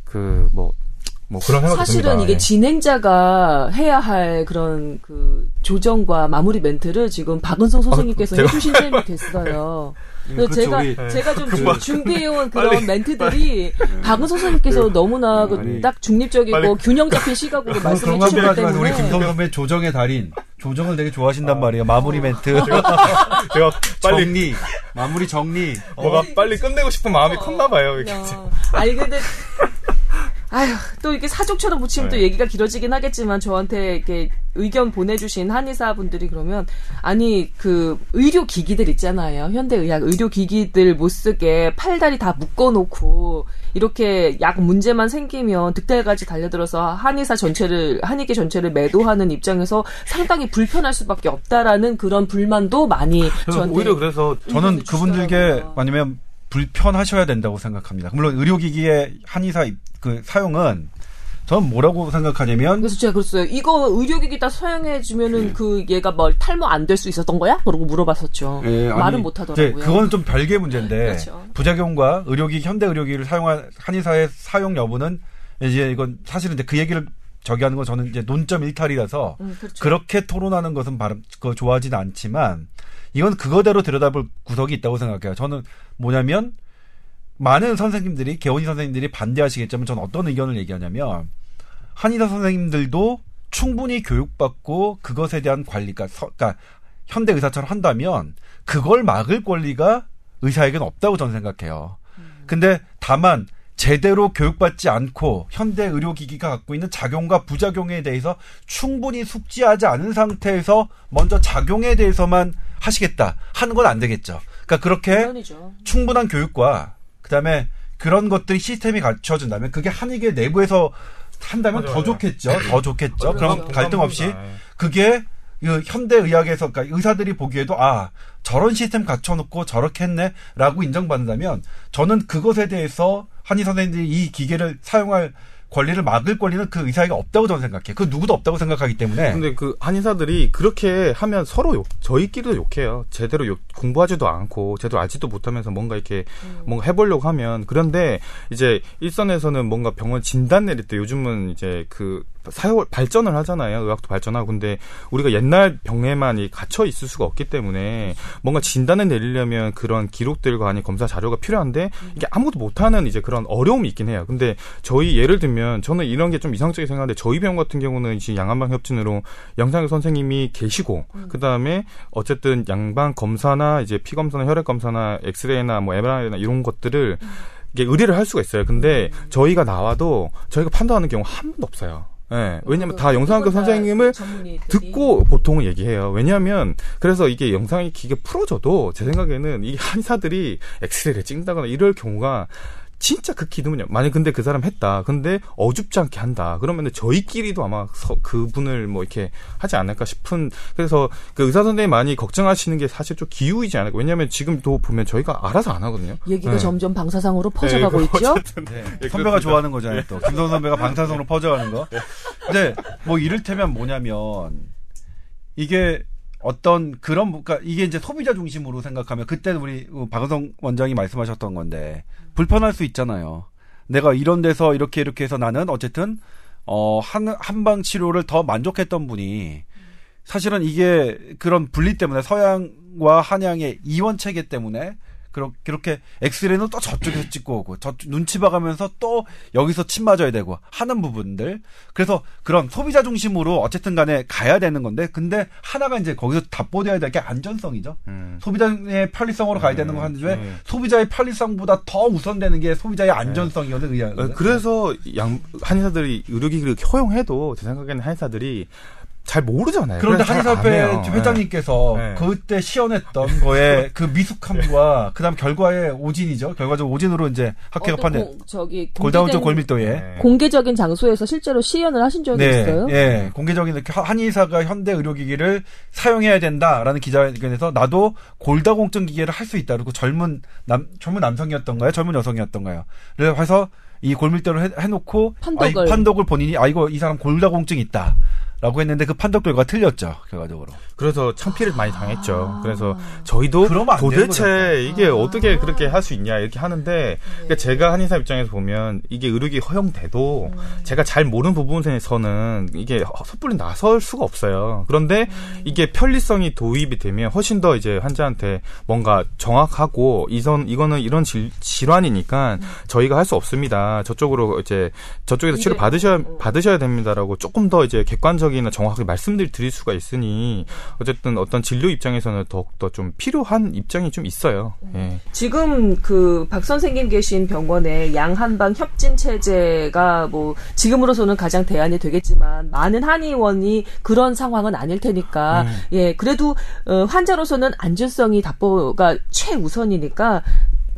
그 뭐 뭐 그런 사실은 듭니다. 이게 예. 진행자가 해야 할 그런 그 조정과 마무리 멘트를 지금 박은성 선생님께서 아, 해주신 셈이 됐어요. 그래서 그렇죠, 제가 우리 제가 좀 주- 그만. 준비해온 그런 빨리, 멘트들이 박은성 선생님께서 너무나 그 아니. 딱 중립적이고 빨리. 균형 잡힌 시각으로 말씀해 거 주셨기 우리 때문에 김성 선배 조정의 달인 조정을 되게 좋아하신단 말이에요. 마무리 멘트, 제가 빨리 정리, 마무리 정리. 뭐가 빨리 끝내고 싶은 마음이 컸나 봐요. 이렇게. 야, 아니 근데 아휴 또 이렇게 사족처럼 붙이면 또 네. 얘기가 길어지긴 하겠지만 저한테 이렇게 의견 보내주신 한의사 분들이 그러면 아니 그 의료 기기들 있잖아요 현대의학 의료 기기들 못 쓰게 팔다리 다 묶어놓고 이렇게 약 문제만 생기면 득달까지 달려들어서 한의사 전체를 한의계 전체를 매도하는 입장에서 상당히 불편할 수밖에 없다라는 그런 불만도 많이 저한테 오히려 그래서 저는 그분들께. 아니면 불편하셔야 된다고 생각합니다. 물론 의료기기의 한의사 입- 그 사용은 저는 뭐라고 생각하냐면 그래서 제가 그랬어요. 이거 의료기기 다 사용해 주면은 그 얘가 뭘 탈모 안 될 수 있었던 거야? 그러고 물어봤었죠. 예, 아니, 말은 못 하더라고요. 그건 좀 별개 문제인데 그렇죠. 부작용과 의료기기 현대 의료기기를 사용한 한의사의 사용 여부는 이제 이건 사실은 이제 그 얘기를 저기 하는 건 저는 이제 논점 일탈이라서 음, 그렇죠. 그렇게 토론하는 것은 바람 그 좋아하지는 않지만 이건 그거대로 들여다볼 구석이 있다고 생각해요. 저는 뭐냐면 많은 선생님들이 개원이 선생님들이 반대하시겠지만 저는 어떤 의견을 얘기하냐면 한의사 선생님들도 충분히 교육받고 그것에 대한 관리가 서, 그러니까 현대 의사처럼 한다면 그걸 막을 권리가 의사에게는 없다고 저는 생각해요. 근데 다만 제대로 교육받지 않고 현대 의료기기가 갖고 있는 작용과 부작용에 대해서 충분히 숙지하지 않은 상태에서 먼저 작용에 대해서만 하시겠다 하는 건 안 되겠죠. 그러니까 그렇게 물론이죠. 충분한 교육과 그다음에 그런 것들이 시스템이 갖춰진다면 그게 한의계 내부에서 한다면 맞아요, 더 맞아요. 좋겠죠. 더 좋겠죠. 그렇죠. 그럼 갈등 없이. 예. 그게 그 현대 의학에서 그러니까 의사들이 보기에도 아 저런 시스템 갖춰놓고 저렇게 했네라고 인정받는다면 저는 그것에 대해서 한의 선생님들이 이 기계를 사용할 권리를 막을 권리는 그 의사에게 없다고 저는 생각해요. 그 누구도 없다고 생각하기 때문에 근데 그 한의사들이 그렇게 하면 서로 욕, 저희끼리도 욕해요. 제대로 욕, 공부하지도 않고 제대로 알지도 못하면서 뭔가 이렇게 뭔가 해보려고 하면 그런데 이제 일선에서는 뭔가 병원 진단 내릴 때 요즘은 이제 그 사회 발전을 하잖아요. 의학도 발전하고 근데 우리가 옛날 병에만 이 갇혀 있을 수가 없기 때문에 뭔가 진단을 내리려면 그런 기록들과 아니 검사 자료가 필요한데 이게 아무도 못하는 이제 그런 어려움이 있긴 해요. 근데 저희 예를 들면 저는 이런 게 좀 이상적이 생각하는데 저희 병 같은 경우는 지금 양한방 협진으로 영상의 선생님이 계시고 그 다음에 어쨌든 양방 검사나 이제 피 검사나 혈액 검사나 엑스레이나 뭐 MRI나 이런 것들을 이게 의뢰를 할 수가 있어요. 근데 저희가 나와도 저희가 판단하는 경우 한 번도 없어요. 예. 왜냐면 다 영상학교 선생님을 듣고 보통은 얘기해요. 왜냐하면 그래서 이게 영상이 기계 풀어져도 제 생각에는 이 한의사들이 엑스레이를 찍는다거나 이럴 경우가 진짜 극히 드문요. 만약 근데 그 사람 했다. 근데 어줍지 않게 한다. 그러면 저희끼리도 아마 서- 그분을 뭐 이렇게 하지 않을까 싶은 그래서 그 의사 선생님 많이 걱정하시는 게 사실 좀 기우이지 않을까. 왜냐하면 지금도 보면 저희가 알아서 안 하거든요. 얘기가 네. 점점 방사상으로 퍼져가고 네, 있죠. 네. 예, 선배가. 좋아하는 거잖아요. 또 김성 선배가 방사성으로 퍼져가는 거. 근데 뭐 이를테면 뭐냐면 이게 어떤 그런 그러니까 이게 이제 소비자 중심으로 생각하면 그때는 우리 박은성 원장이 말씀하셨던 건데 불편할 수 있잖아요. 내가 이런 데서 이렇게 이렇게 해서 나는 어쨌든 어 한 한방 치료를 더 만족했던 분이 사실은 이게 그런 분리 때문에 서양과 한양의 이원 체계 때문에 그렇게, 그렇게 엑스레이는 또 저쪽에서 찍고 오고 저 눈치 봐가면서 또 여기서 침 맞아야 되고 하는 부분들 그래서 그런 소비자 중심으로 어쨌든 간에 가야 되는 건데 근데 하나가 이제 거기서 답보돼야 될 게 안전성이죠 음. 소비자의 편리성으로 가야 되는 거 하는데 왜 네. 소비자의 편리성보다 더 우선되는 게 소비자의 안전성이거든 의학 어, 그래서 양 한의사들이 의료기기를 허용해도 제 생각에는 한의사들이 잘 모르잖아요. 그런데 한의사협회 해요. 회장님께서 네. 그때 시연했던 거에 그 미숙함과 그다음 결과의 오진이죠. 결과적으로 오진으로 이제 학회가 저기 골다운증 공개된- 골밀도에 네. 공개적인 장소에서 실제로 시연을 하신 적이 네, 있어요? 예, 공개적인 이렇게 한의사가 현대 의료기기를 사용해야 된다라는 기자회견에서 나도 골다공증 기계를 할 수 있다. 그리고 젊은 남 젊은 남성이었던가요? 젊은 여성이었던가요? 그래서 이 골밀도를 해, 놓고 판독을. 판독을 본인이 아 이거 이 사람 골다공증 있다. 라고 했는데 그 판독 결과가 틀렸죠, 결과적으로. 그래서 창피를 많이 당했죠. 아. 그래서 저희도 도대체 이게 아. 어떻게 그렇게 할 수 있냐 이렇게 하는데 그러니까 제가 한의사 입장에서 보면 이게 의료기 허용돼도 제가 잘 모르는 부분에서는 이게 섣불리 나설 수가 없어요. 그런데 이게 편리성이 도입이 되면 훨씬 더 이제 환자한테 뭔가 정확하고 이선 이거는 이런 질, 질환이니까 저희가 할 수 없습니다. 저쪽으로 이제 저쪽에서 치료 받으셔야 받으셔야 됩니다라고 조금 더 이제 객관적 이나 정확하게 말씀들 드릴 수가 있으니 어쨌든 어떤 진료 입장에서는 더욱더 좀 필요한 입장이 좀 있어요. 예. 지금 그 박 선생님 계신 병원에 양한방 협진 체제가 뭐 지금으로서는 가장 대안이 되겠지만 많은 한의원이 그런 상황은 아닐 테니까 음. 예 그래도 어, 환자로서는 안전성이 답보가 최우선이니까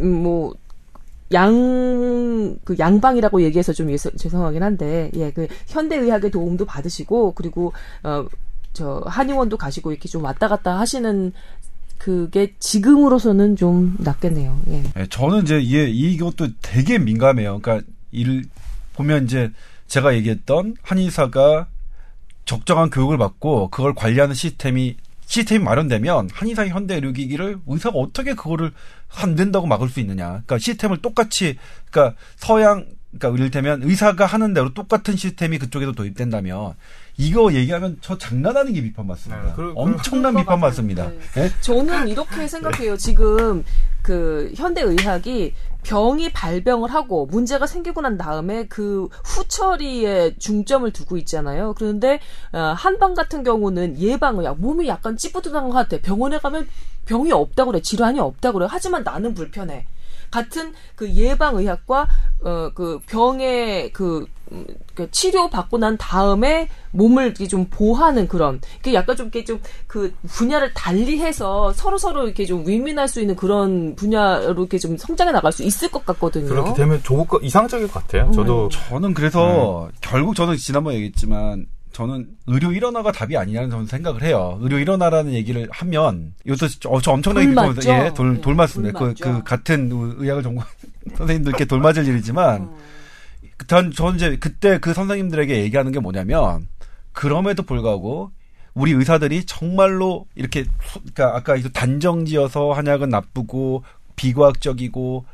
음, 뭐. 양, 그 양방이라고 얘기해서 좀 예서- 죄송하긴 한데, 예, 그 현대의학의 도움도 받으시고, 그리고, 어, 저, 한의원도 가시고 이렇게 좀 왔다 갔다 하시는 그게 지금으로서는 좀 낫겠네요. 예. 예, 저는 이제 이 이것도 되게 민감해요. 그러니까 일 보면 이제 제가 얘기했던 한의사가 적정한 교육을 받고 그걸 관리하는 시스템이 시스템이 마련되면 한의사의 현대 의료기기를 의사가 어떻게 그거를 안 된다고 막을 수 있느냐. 그러니까 시스템을 똑같이 그러니까 서양 그러니까 이를테면 의사가 하는 대로 똑같은 시스템이 그쪽에도 도입된다면 이거 얘기하면 저 장난하는 게 비판 받습니다. 네, 그- 그- 엄청난 그럴 비판 것 받습니다. 예? 저는 이렇게 생각해요. 지금 그 현대 의학이 병이 발병을 하고 문제가 생기고 난 다음에 그 후처리에 중점을 두고 있잖아요. 그런데 어, 한방 같은 경우는 예방의학 몸이 약간 찌뿌둥한 것 같아. 병원에 가면 병이 없다고 그래. 질환이 없다고 그래. 하지만 나는 불편해. 같은 그 예방의학과 어 그 병의 그, 음, 그 치료 받고 난 다음에 몸을 이렇게 좀 보하는 그런 그 약간 좀 이렇게 좀 그 분야를 달리해서 서로 서로 이렇게 좀 윈윈할 수 있는 그런 분야로 이렇게 좀 성장해 나갈 수 있을 것 같거든요. 그렇게 되면 좋을 것 이상적일 것 같아요. 저도 저는 그래서 결국 저는 지난번에 얘기했지만 저는 의료 일원화가 답이 아니라는 저는 생각을 해요. 의료 일원화라는 얘기를 하면 이것도 저, 저 엄청나게 돌 비판합니다. 맞죠? 예, 돌, 네, 돌 맞습니다. 돌 그, 맞죠. 그 같은 의- 의학을 전공 선생님들께 돌 맞을 일이지만 전, 전 이제 그때 그 선생님들에게 얘기하는 게 뭐냐면 그럼에도 불구하고 우리 의사들이 정말로 이렇게 소- 그러니까 아까 단정지어서 한약은 나쁘고 비과학적이고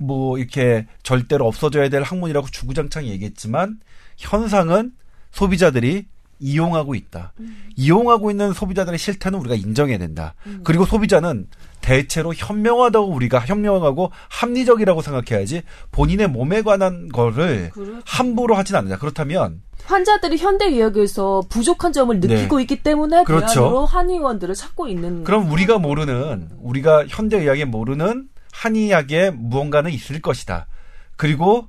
뭐 이렇게 절대로 없어져야 될 학문이라고 주구장창 얘기했지만 현상은 소비자들이 이용하고 있다. 이용하고 있는 소비자들의 실태는 우리가 인정해야 된다. 그리고 소비자는 대체로 현명하다고 우리가 현명하고 합리적이라고 생각해야지 본인의 몸에 관한 거를 그렇죠. 함부로 하진 않는다. 그렇다면 환자들이 현대 의학에서 부족한 점을 느끼고 있기 때문에 네. 그렇죠. 한의원들을 찾고 있는 그럼 우리가 모르는 우리가 현대 의학에 모르는 한의학에 무언가는 있을 것이다. 그리고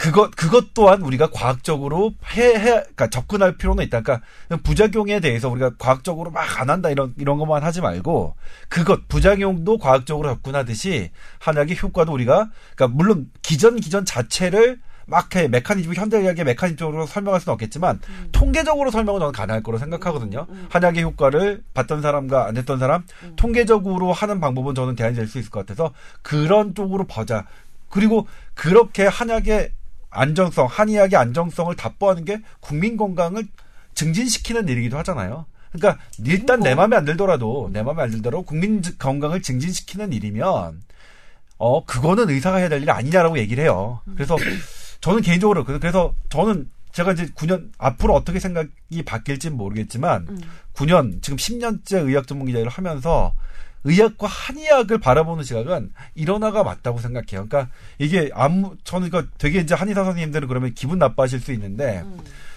그것 그것 또한 우리가 과학적으로 해, 해 그러니까 접근할 필요는 있다. 그러니까 부작용에 대해서 우리가 과학적으로 막 안 한다 이런 이런 것만 하지 말고 그것 부작용도 과학적으로 접근하듯이 한약의 효과도 우리가 그러니까 물론 기전 기전 자체를 막 해, 메커니즘, 현대의학의 메커니즘적으로 설명할 수는 없겠지만, 통계적으로 설명은 저는 가능할 거로 생각하거든요. 한약의 효과를 봤던 사람과 안 했던 사람, 통계적으로 하는 방법은 저는 대안이 될 수 있을 것 같아서, 그런 쪽으로 보자. 그리고 그렇게 한약의 안정성, 한의학의 안정성을 답보하는 게 국민 건강을 증진시키는 일이기도 하잖아요. 그러니까 일단 내 마음에 안 들더라도 내 마음에 안 들더라도 국민 건강을 증진시키는 일이면 어 그거는 의사가 해야 될 일 아니냐라고 얘기를 해요. 그래서 저는 개인적으로 그- 그래서 저는 제가 이제 9년 앞으로 어떻게 생각이 바뀔지는 모르겠지만 9년 지금 10년째 의학 전문 기자를 하면서 의학과 한의학을 바라보는 시각은 일어나가 맞다고 생각해요. 그러니까 이게 아무 저는 이거 되게 이제 한의사 선생님들은 그러면 기분 나빠하실 수 있는데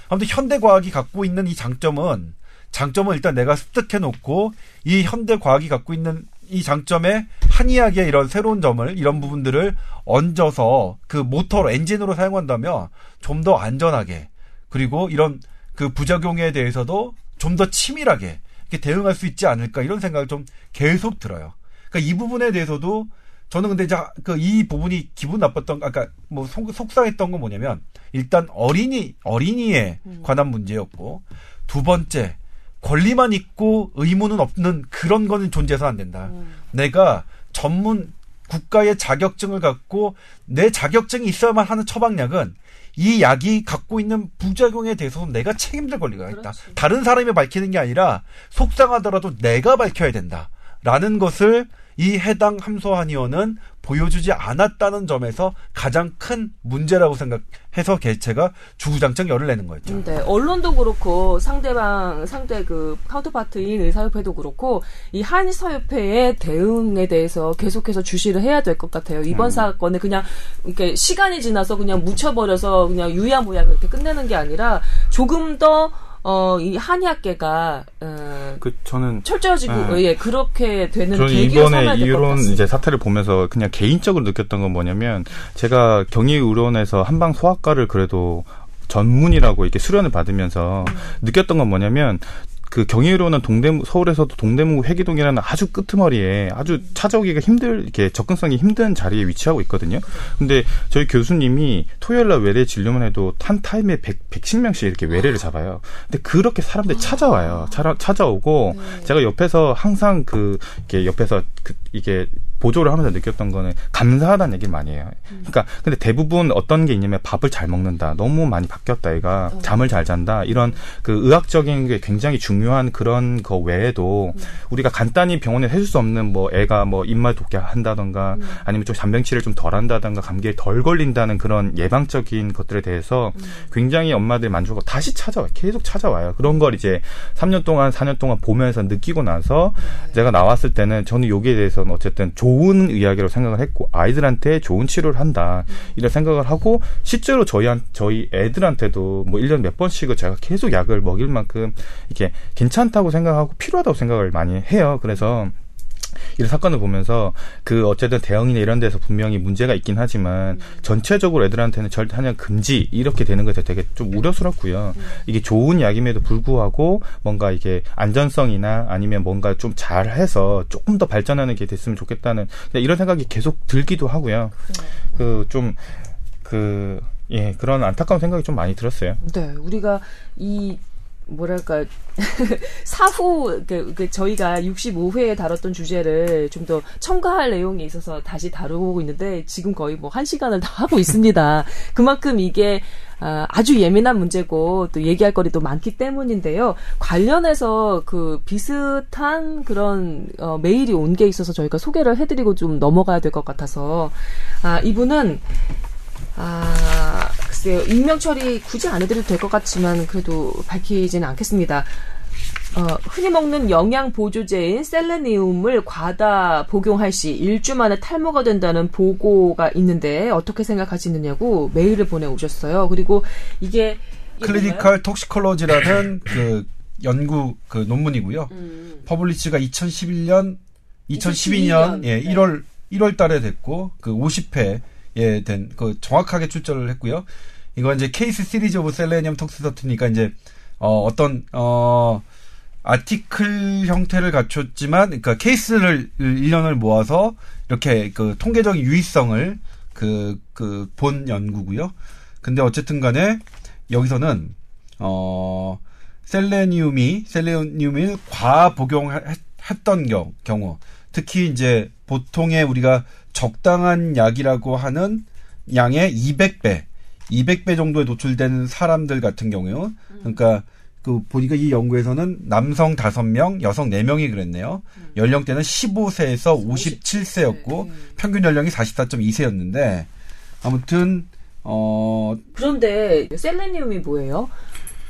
아무튼 현대 과학이 갖고 있는 이 장점은 장점은 일단 내가 습득해 놓고 이 현대 과학이 갖고 있는 이 장점에 한의학의 이런 새로운 점을 이런 부분들을 얹어서 그 모터로 엔진으로 사용한다면 좀 더 안전하게 그리고 이런 그 부작용에 대해서도 좀 더 치밀하게 대응할 수 있지 않을까 이런 생각을 좀 계속 들어요. 그러니까 이 부분에 대해서도 저는 근데 이제 그이 부분이 기분 나빴던 아까 뭐 속, 속상했던 건 뭐냐면 일단 어린이 어린이에 관한 문제였고 두 번째 권리만 있고 의무는 없는 그런 거는 존재해서 안 된다. 내가 전문 국가의 자격증을 갖고 내 자격증이 있어야만 하는 처방약은 이 약이 갖고 있는 부작용에 대해서 내가 책임질 권리가 있다. 그렇지. 다른 사람이 밝히는 게 아니라 속상하더라도 내가 밝혀야 된다. 라는 것을 이 해당 함소한의원은 보여주지 않았다는 점에서 가장 큰 문제라고 생각해서 개체가 주구장창 열을 내는 거였죠. 네, 언론도 그렇고 상대방 상대 그 카운터파트인 의사협회도 그렇고 이 한의사협회의 대응에 대해서 계속해서 주시를 해야 될 것 같아요. 이번 사건에 그냥 이렇게 시간이 지나서 그냥 묻혀버려서 그냥 유야무야 그렇게 끝내는 게 아니라 조금 더 어, 이 한의학계가, 어, 그 저는 철저해지고, 네. 예, 그렇게 되는 저는 이번에 이런. 이제 사태를 보면서 그냥 개인적으로 느꼈던 건 뭐냐면 제가 경희의료원에서 한방 소아과를 그래도 전문이라고 이렇게 수련을 받으면서 음. 느꼈던 건 뭐냐면 그 경희의료는 동대문 서울에서도 동대문 회기동이라는 아주 끄트머리에 아주 찾아오기가 힘들 이렇게 접근성이 힘든 자리에 위치하고 있거든요. 근데 저희 교수님이 토요일 날 외래 진료만 해도 한 타임에 100, 110명씩 이렇게 외래를 잡아요. 근데 그렇게 사람들이 찾아와요. 찾아, 찾아오고 제가 옆에서 항상 그 이렇게 옆에서 그 이게 보조를 하면서 느꼈던 거는 감사하다는 얘기를 많이 해요. 그러니까 근데 대부분 어떤 게 있냐면 밥을 잘 먹는다. 너무 많이 바뀌었다. 얘가 잠을 잘 잔다. 이런 그 의학적인 게 굉장히 중요한 그런 거 외에도 우리가 간단히 병원에 해줄 수 없는 뭐 애가 뭐 입맛 돋게 한다던가 아니면 좀 잔병치를 좀 덜 한다던가 감기에 덜 걸린다는 그런 예방적인 것들에 대해서 굉장히 엄마들 만족하고 다시 찾아와요. 계속 찾아와요. 그런 걸 이제 3년 동안 4년 동안 보면서 느끼고 나서 제가 나왔을 때는 저는 여기에 대해서는 어쨌든 좋은 이야기로 생각을 했고 아이들한테 좋은 치료를 한다 이런 생각을 하고 실제로 저희 한 저희 애들한테도 뭐 1년 몇 번씩을 제가 계속 약을 먹일 만큼 이렇게 괜찮다고 생각하고 필요하다고 생각을 많이 해요. 그래서 이런 사건을 보면서 그 어쨌든 대형이나 이런 데서 분명히 문제가 있긴 하지만 전체적으로 애들한테는 절대 한약 금지 이렇게 되는 것에 되게 좀 우려스럽고요. 이게 좋은 약임에도 불구하고 뭔가 이게 안전성이나 아니면 뭔가 좀 잘해서 조금 더 발전하는 게 됐으면 좋겠다는 이런 생각이 계속 들기도 하고요. 그좀그 예, 그런 안타까운 생각이 좀 많이 들었어요. 네, 우리가 이 뭐랄까 사후 그, 그 저희가 65회에 다뤘던 주제를 좀 더 첨가할 내용이 있어서 다시 다루고 있는데 지금 거의 뭐 한 시간을 다 하고 있습니다. 그만큼 이게 아, 아주 예민한 문제고 또 얘기할 거리도 많기 때문인데요. 관련해서 그 비슷한 그런 어, 메일이 온 게 있어서 저희가 소개를 해드리고 좀 넘어가야 될 것 같아서 아, 이분은 아, 글쎄요. 익명 처리 굳이 안 해드려도 될 것 같지만 그래도 밝히지는 않겠습니다. 어, 흔히 먹는 영양 보조제인 셀레니움을 과다 복용할 시 일주 만에 탈모가 된다는 보고가 있는데 어떻게 생각하시느냐고 메일을 보내오셨어요. 그리고 이게? Clinical Toxicology라는 그 연구 그 논문이고요. 음, publish가 2011년, 2012년 2012년, 예, 네. 1월 1월 달에 됐고 그 50호에 된 그 정확하게 출전을 했고요. 이건 이제 case series of selenium toxicity니까 이제 어 어떤 어 article 형태를 갖췄지만 그러니까 케이스를 1년을 모아서 이렇게 그 통계적인 유의성을 그 그 본 연구고요. 근데 어쨌든 간에 여기서는 어 셀레니움이 셀레니움을 과 복용했던 경, 경우 특히 이제 보통의 우리가 적당한 약이라고 하는 양의 200배 200배 정도에 노출된 사람들 같은 경우 그러니까 그 보니까 이 연구에서는 남성 5명, 여성 4명이 그랬네요. 연령대는 15세에서 57세였고 음. 평균 연령이 44.2세였는데 아무튼 어 그런데 셀레니움이 뭐예요?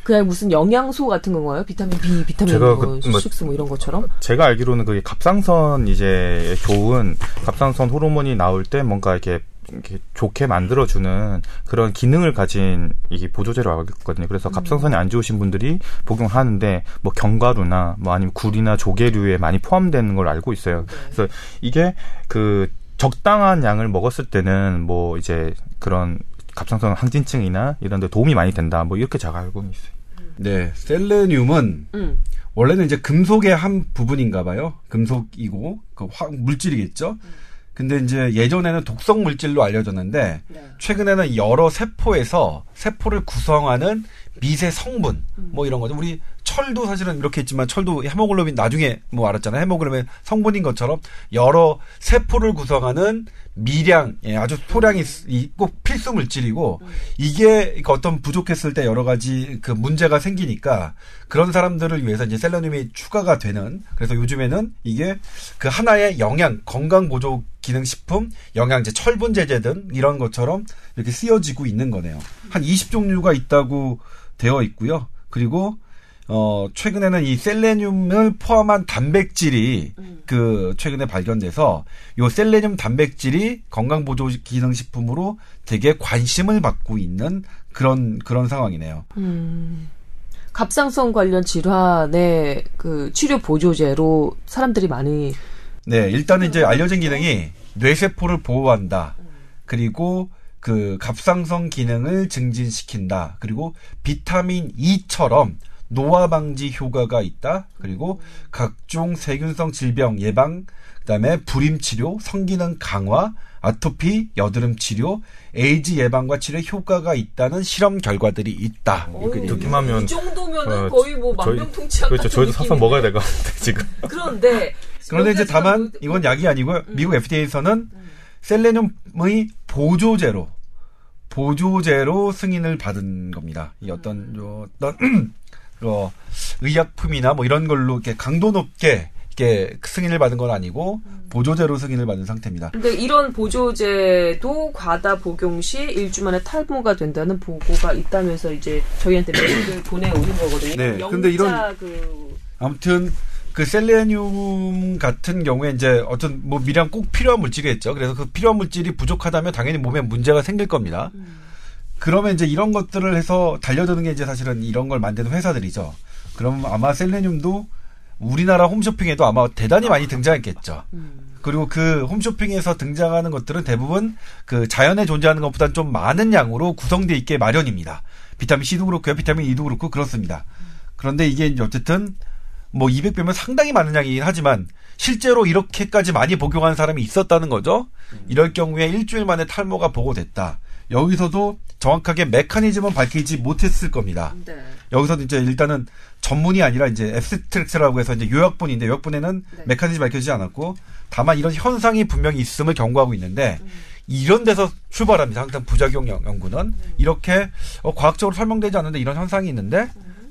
그냥 무슨 영양소 같은 건가요? 비타민 B, 비타민 제가 뭐, 그- 뭐- 식스 뭐 이런 것처럼? 제가 알기로는 그 갑상선 이제 좋은 갑상선 호르몬이 나올 때 뭔가 이렇게 이렇게 좋게 만들어주는 그런 기능을 가진 이게 보조제로 알고 있거든요. 그래서 갑상선이 안 좋으신 분들이 복용하는데 뭐 견과류나 뭐 아니면 굴이나 조개류에 많이 포함되는 걸 알고 있어요. 그래서 이게 그 적당한 양을 먹었을 때는 뭐 이제 그런 갑상선 항진증이나 이런 데 도움이 많이 된다. 뭐 이렇게 제가 알고 있어요. 네, 셀레늄은 음. 원래는 이제 금속의 한 부분인가 봐요. 금속이고 그 화, 물질이겠죠. 근데 이제 예전에는 독성 물질로 알려졌는데 네. 최근에는 여러 세포에서 세포를 구성하는 미세 성분 뭐 이런 거죠. 우리 철도 사실은 이렇게 있지만 철도 헤모글로빈 나중에 뭐 알았잖아요. 헤모글로빈 성분인 것처럼 여러 세포를 구성하는 미량, 예, 아주 소량이 꼭 필수 물질이고 이게 그 어떤 부족했을 때 여러 가지 그 문제가 생기니까 그런 사람들을 위해서 이제 셀레늄이 추가가 되는 그래서 요즘에는 이게 그 하나의 영양 건강 보조 기능 식품, 영양제, 철분 제제 등 이런 것처럼 이렇게 쓰여지고 있는 거네요. 한 20종류가 있다고 되어 있고요. 그리고 어, 최근에는 이 셀레늄을 포함한 단백질이 음. 그 최근에 발견돼서 요 셀레늄 단백질이 건강 보조 기능 식품으로 되게 관심을 받고 있는 그런 그런 상황이네요. 음. 갑상선 관련 질환의 그 치료 보조제로 사람들이 많이 네, 일단은 이제 알려진 기능이 뇌세포를 보호한다. 그리고 그 갑상선 기능을 증진시킨다. 그리고 비타민 E처럼 노화 방지 효과가 있다. 그리고 각종 세균성 질병 예방, 그다음에 불임 치료, 성기능 강화, 아토피, 여드름 치료, 에이즈 예방과 치료 효과가 있다는 실험 결과들이 있다. 이렇게 돼 듣기만 하면 이 정도면 은 어, 거의 뭐 만병통치약 그렇죠. 저희도 느낌이네. 먹어야 될 것 같은데 지금. 그런데 그런데 이제 다만 그- 이건 약이 아니고요. 미국 FDA에서는 셀레늄의 보조제로 보조제로 승인을 받은 겁니다. 이 어떤 요 어떤 어, 의약품이나 뭐 이런 걸로 이렇게 강도 높게 이렇게 승인을 받은 건 아니고 보조제로 승인을 받은 상태입니다. 근데 이런 보조제도 과다 복용 시 일주 만에 탈모가 된다는 보고가 있다면서 이제 저희한테 메일을 보내오는 거거든요. 네, 근데 이런- 그 아무튼 그 셀레늄 같은 경우에 이제 어떤 뭐 미량 꼭 필요한 물질이겠죠. 그래서 그 필요한 물질이 부족하다면 당연히 몸에 문제가 생길 겁니다. 그러면 이제 이런 것들을 해서 달려드는 게 이제 사실은 이런 걸 만드는 회사들이죠. 그럼 아마 셀레늄도 우리나라 홈쇼핑에도 아마 대단히 많이 등장했겠죠. 그리고 그 홈쇼핑에서 등장하는 것들은 대부분 그 자연에 존재하는 것보다는 좀 많은 양으로 구성되어 있게 마련입니다. 비타민 C도 그렇고요. 비타민 E도 그렇고 그렇습니다. 그런데 이게 어쨌든 뭐 200배면 상당히 많은 양이긴 하지만 실제로 이렇게까지 많이 복용하는 사람이 있었다는 거죠. 이럴 경우에 일주일 만에 탈모가 보고됐다. 여기서도 정확하게 메커니즘은 밝히지 못했을 겁니다. 네. 여기서 이제 일단은 전문이 아니라 이제 앱스트랙트라고 해서 이제 요약본인데 요약본에는 네. 메커니즘이 밝혀지지 않았고 다만 이런 현상이 분명히 있음을 경고하고 있는데 이런 데서 출발합니다. 항상 부작용 연- 연구는 이렇게 어, 과학적으로 설명되지 않는데 이런 현상이 있는데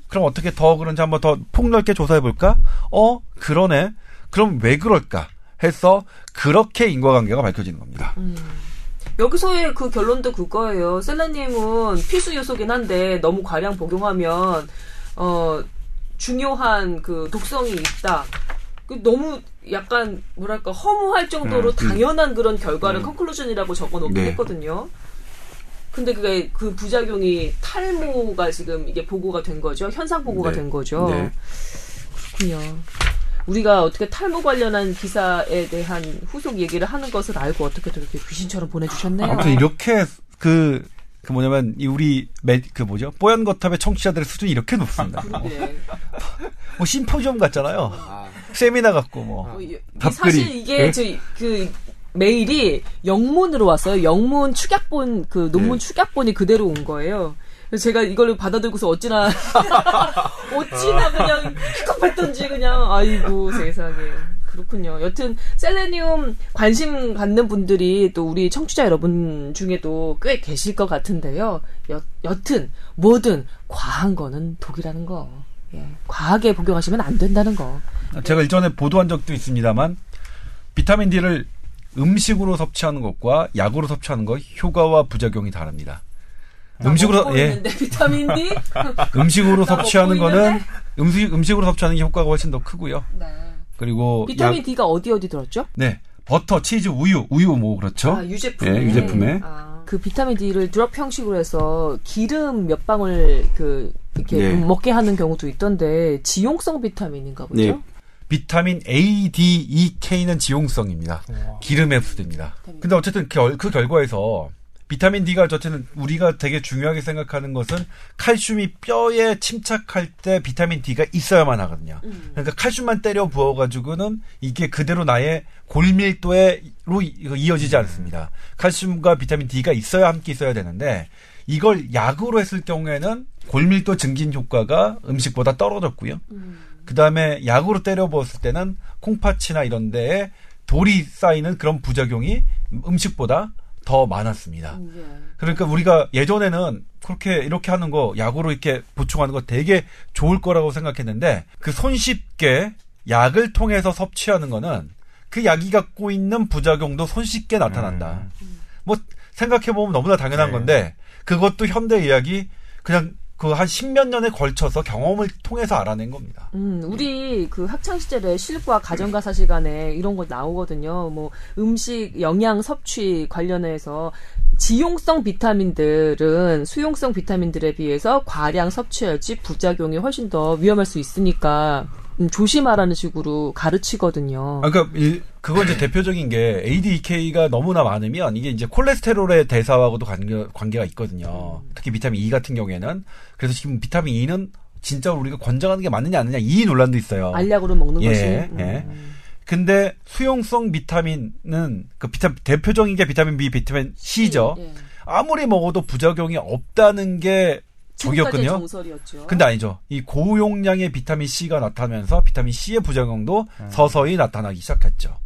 그럼 어떻게 더 그런지 한번 더 폭넓게 조사해 볼까? 어 그러네. 그럼 왜 그럴까? 해서 그렇게 인과관계가 밝혀지는 겁니다. 여기서의 그 결론도 그거예요. 셀레늄은 필수 요소긴 한데 너무 과량 복용하면 어 중요한 그 독성이 있다. 그 너무 약간 뭐랄까 허무할 정도로 음, 음. 당연한 그런 결과를 음. 컨클루전이라고 적어놓긴 네. 했거든요. 근데 그게 그 부작용이 탈모가 지금 이게 보고가 된 거죠. 현상 보고가 네. 된 거죠. 네. 그렇군요. 우리가 어떻게 탈모 관련한 기사에 대한 후속 얘기를 하는 것을 알고 어떻게 또 이렇게 귀신처럼 보내주셨네요. 아무튼 이렇게 그, 그 뭐냐면, 이 우리, 매, 그 뭐죠? 뽀얀 거탑의 청취자들의 수준이 이렇게 높습니다. 네. 뭐 심포지엄 같잖아요. 세미나 같고 뭐. 어. 사실 이게 네? 저그 메일이 영문으로 왔어요. 영문 축약본 그 논문 네. 축약본이 그대로 온 거예요. 제가 이걸 받아들고서 어찌나 어찌나 그냥 픽업했던지 그냥 아이고 세상에 그렇군요. 여튼 셀레늄 관심 갖는 분들이 또 우리 청취자 여러분 중에도 꽤 계실 것 같은데요. 여, 여튼 뭐든 과한 거는 독이라는 거. 예. 과하게 복용하시면 안 된다는 거. 제가 일전에 보도한 적도 있습니다만, 비타민 D를 음식으로 섭취하는 것과 약으로 섭취하는 것 효과와 부작용이 다릅니다. 음식으로, 예. 있는데 비타민 D. 음식으로 나 섭취하는 거는? 음식, 음식으로 섭취하는 게 효과가 훨씬 더 크고요. 그리고 비타민 약- D가 어디 어디 들었죠? 네. 버터, 치즈, 우유, 우유 뭐 그렇죠? 아, 유제품에. 예, 유제품에. 아, 그 비타민 D를 드롭 형식으로 해서 기름 몇 방울 그 이렇게 네. 먹게 하는 경우도 있던데 지용성 비타민인가 보죠? 네. 비타민 A, D, E, K는 지용성입니다. 기름에 흡수됩니다. 근데 어쨌든 그, 결- 그 결과에서 비타민 D가 어쨌든 우리가 되게 중요하게 생각하는 것은 칼슘이 뼈에 침착할 때 비타민 D가 있어야만 하거든요. 그러니까 칼슘만 때려 부어가지고는 이게 그대로 나의 골밀도에로 이- 이어지지 않습니다. 칼슘과 비타민 D가 있어야 함께 있어야 되는데 이걸 약으로 했을 경우에는 골밀도 증진 효과가 음식보다 떨어졌고요. 그 다음에 약으로 때려 부었을 때는 콩팥이나 이런 데에 돌이 쌓이는 그런 부작용이 음식보다 더 많았습니다. 예. 그러니까 우리가 예전에는 그렇게 이렇게 하는 거 약으로 이렇게 보충하는 거 되게 좋을 거라고 생각했는데 그 손쉽게 약을 통해서 섭취하는 거는 그 약이 갖고 있는 부작용도 손쉽게 나타난다. 뭐 생각해 보면 너무나 당연한 네. 건데 그것도 현대 의학이 그냥 그한 십몇 년에 걸쳐서 경험을 통해서 알아낸 겁니다. 음, 우리 그 학창 시절에 실과 가정가사 시간에 이런 거 나오거든요. 뭐 음식 영양 섭취 관련해서 지용성 비타민들은 수용성 비타민들에 비해서 과량 섭취할지 부작용이 훨씬 더 위험할 수 있으니까 음, 조심하라는 식으로 가르치거든요. 아, 그러니까 이, 그거 이제 대표적인 게 ADK가 너무나 많으면 이게 이제 콜레스테롤의 대사하고도 관계, 관계가 있거든요. 특히 비타민 E 같은 경우에는 그래서 지금 비타민 E는 진짜 우리가 권장하는 게 맞느냐 안 맞느냐 이 논란도 있어요. 알약으로 먹는 예, 것이. 예. 음. 근데 수용성 비타민은 그 비타 대표적인 게 비타민 B, 비타민 C죠. 예. 아무리 먹어도 부작용이 없다는 게 적이었거든요. 정설이었죠. 근데 아니죠. 이 고용량의 비타민 C가 나타나면서 비타민 C의 부작용도 서서히 나타나기 시작했죠.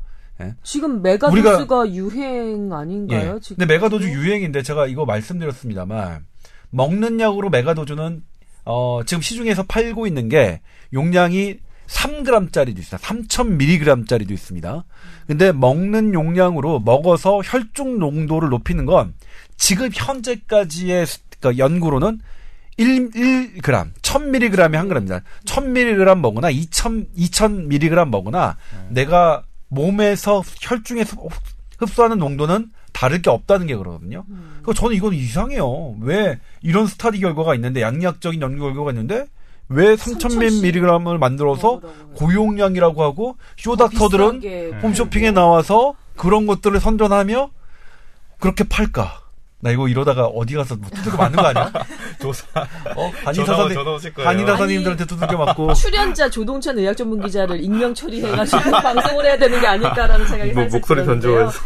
지금 메가도스가 유행 아닌가요? 예. 지금 근데 메가도주 유행인데 제가 이거 말씀드렸습니다만 먹는 약으로 메가도주는 어 지금 시중에서 팔고 있는 게 용량이 3g짜리도 있어요. 3000mg짜리도 있습니다. 근데 먹는 용량으로 먹어서 혈중 농도를 높이는 건 지금 현재까지의 수- 그러니까 연구로는 1, 1g, 1000mg이 한 g입니다. 1000mg 먹거나 2000, 2000mg 먹거나 내가 몸에서 혈중에 흡- 흡수하는 농도는 다를 게 없다는 게 그러거든요. 그 저는 이건 이상해요. 왜 이런 스타디 결과가 있는데 양리학적인 연구 결과가 있는데 왜 3000mg을 만들어서 고용량이라고 하고 쇼닥터들은 홈쇼핑에 나와서 그런 것들을 선전하며 그렇게 팔까? 나 이거 이러다가 어디 가서 뭐 두들겨 맞는 거 아니야? 조사. 어? 한의사 전화, 선생 전화 오실 거예요. 한의사 선생님들한테 두들겨 맞고 출연자 조동찬 의학 전문 기자를 익명 처리해가지고 방송을 해야 되는 게 아닐까라는 생각이 뭐 살짝 목소리. 변조해서.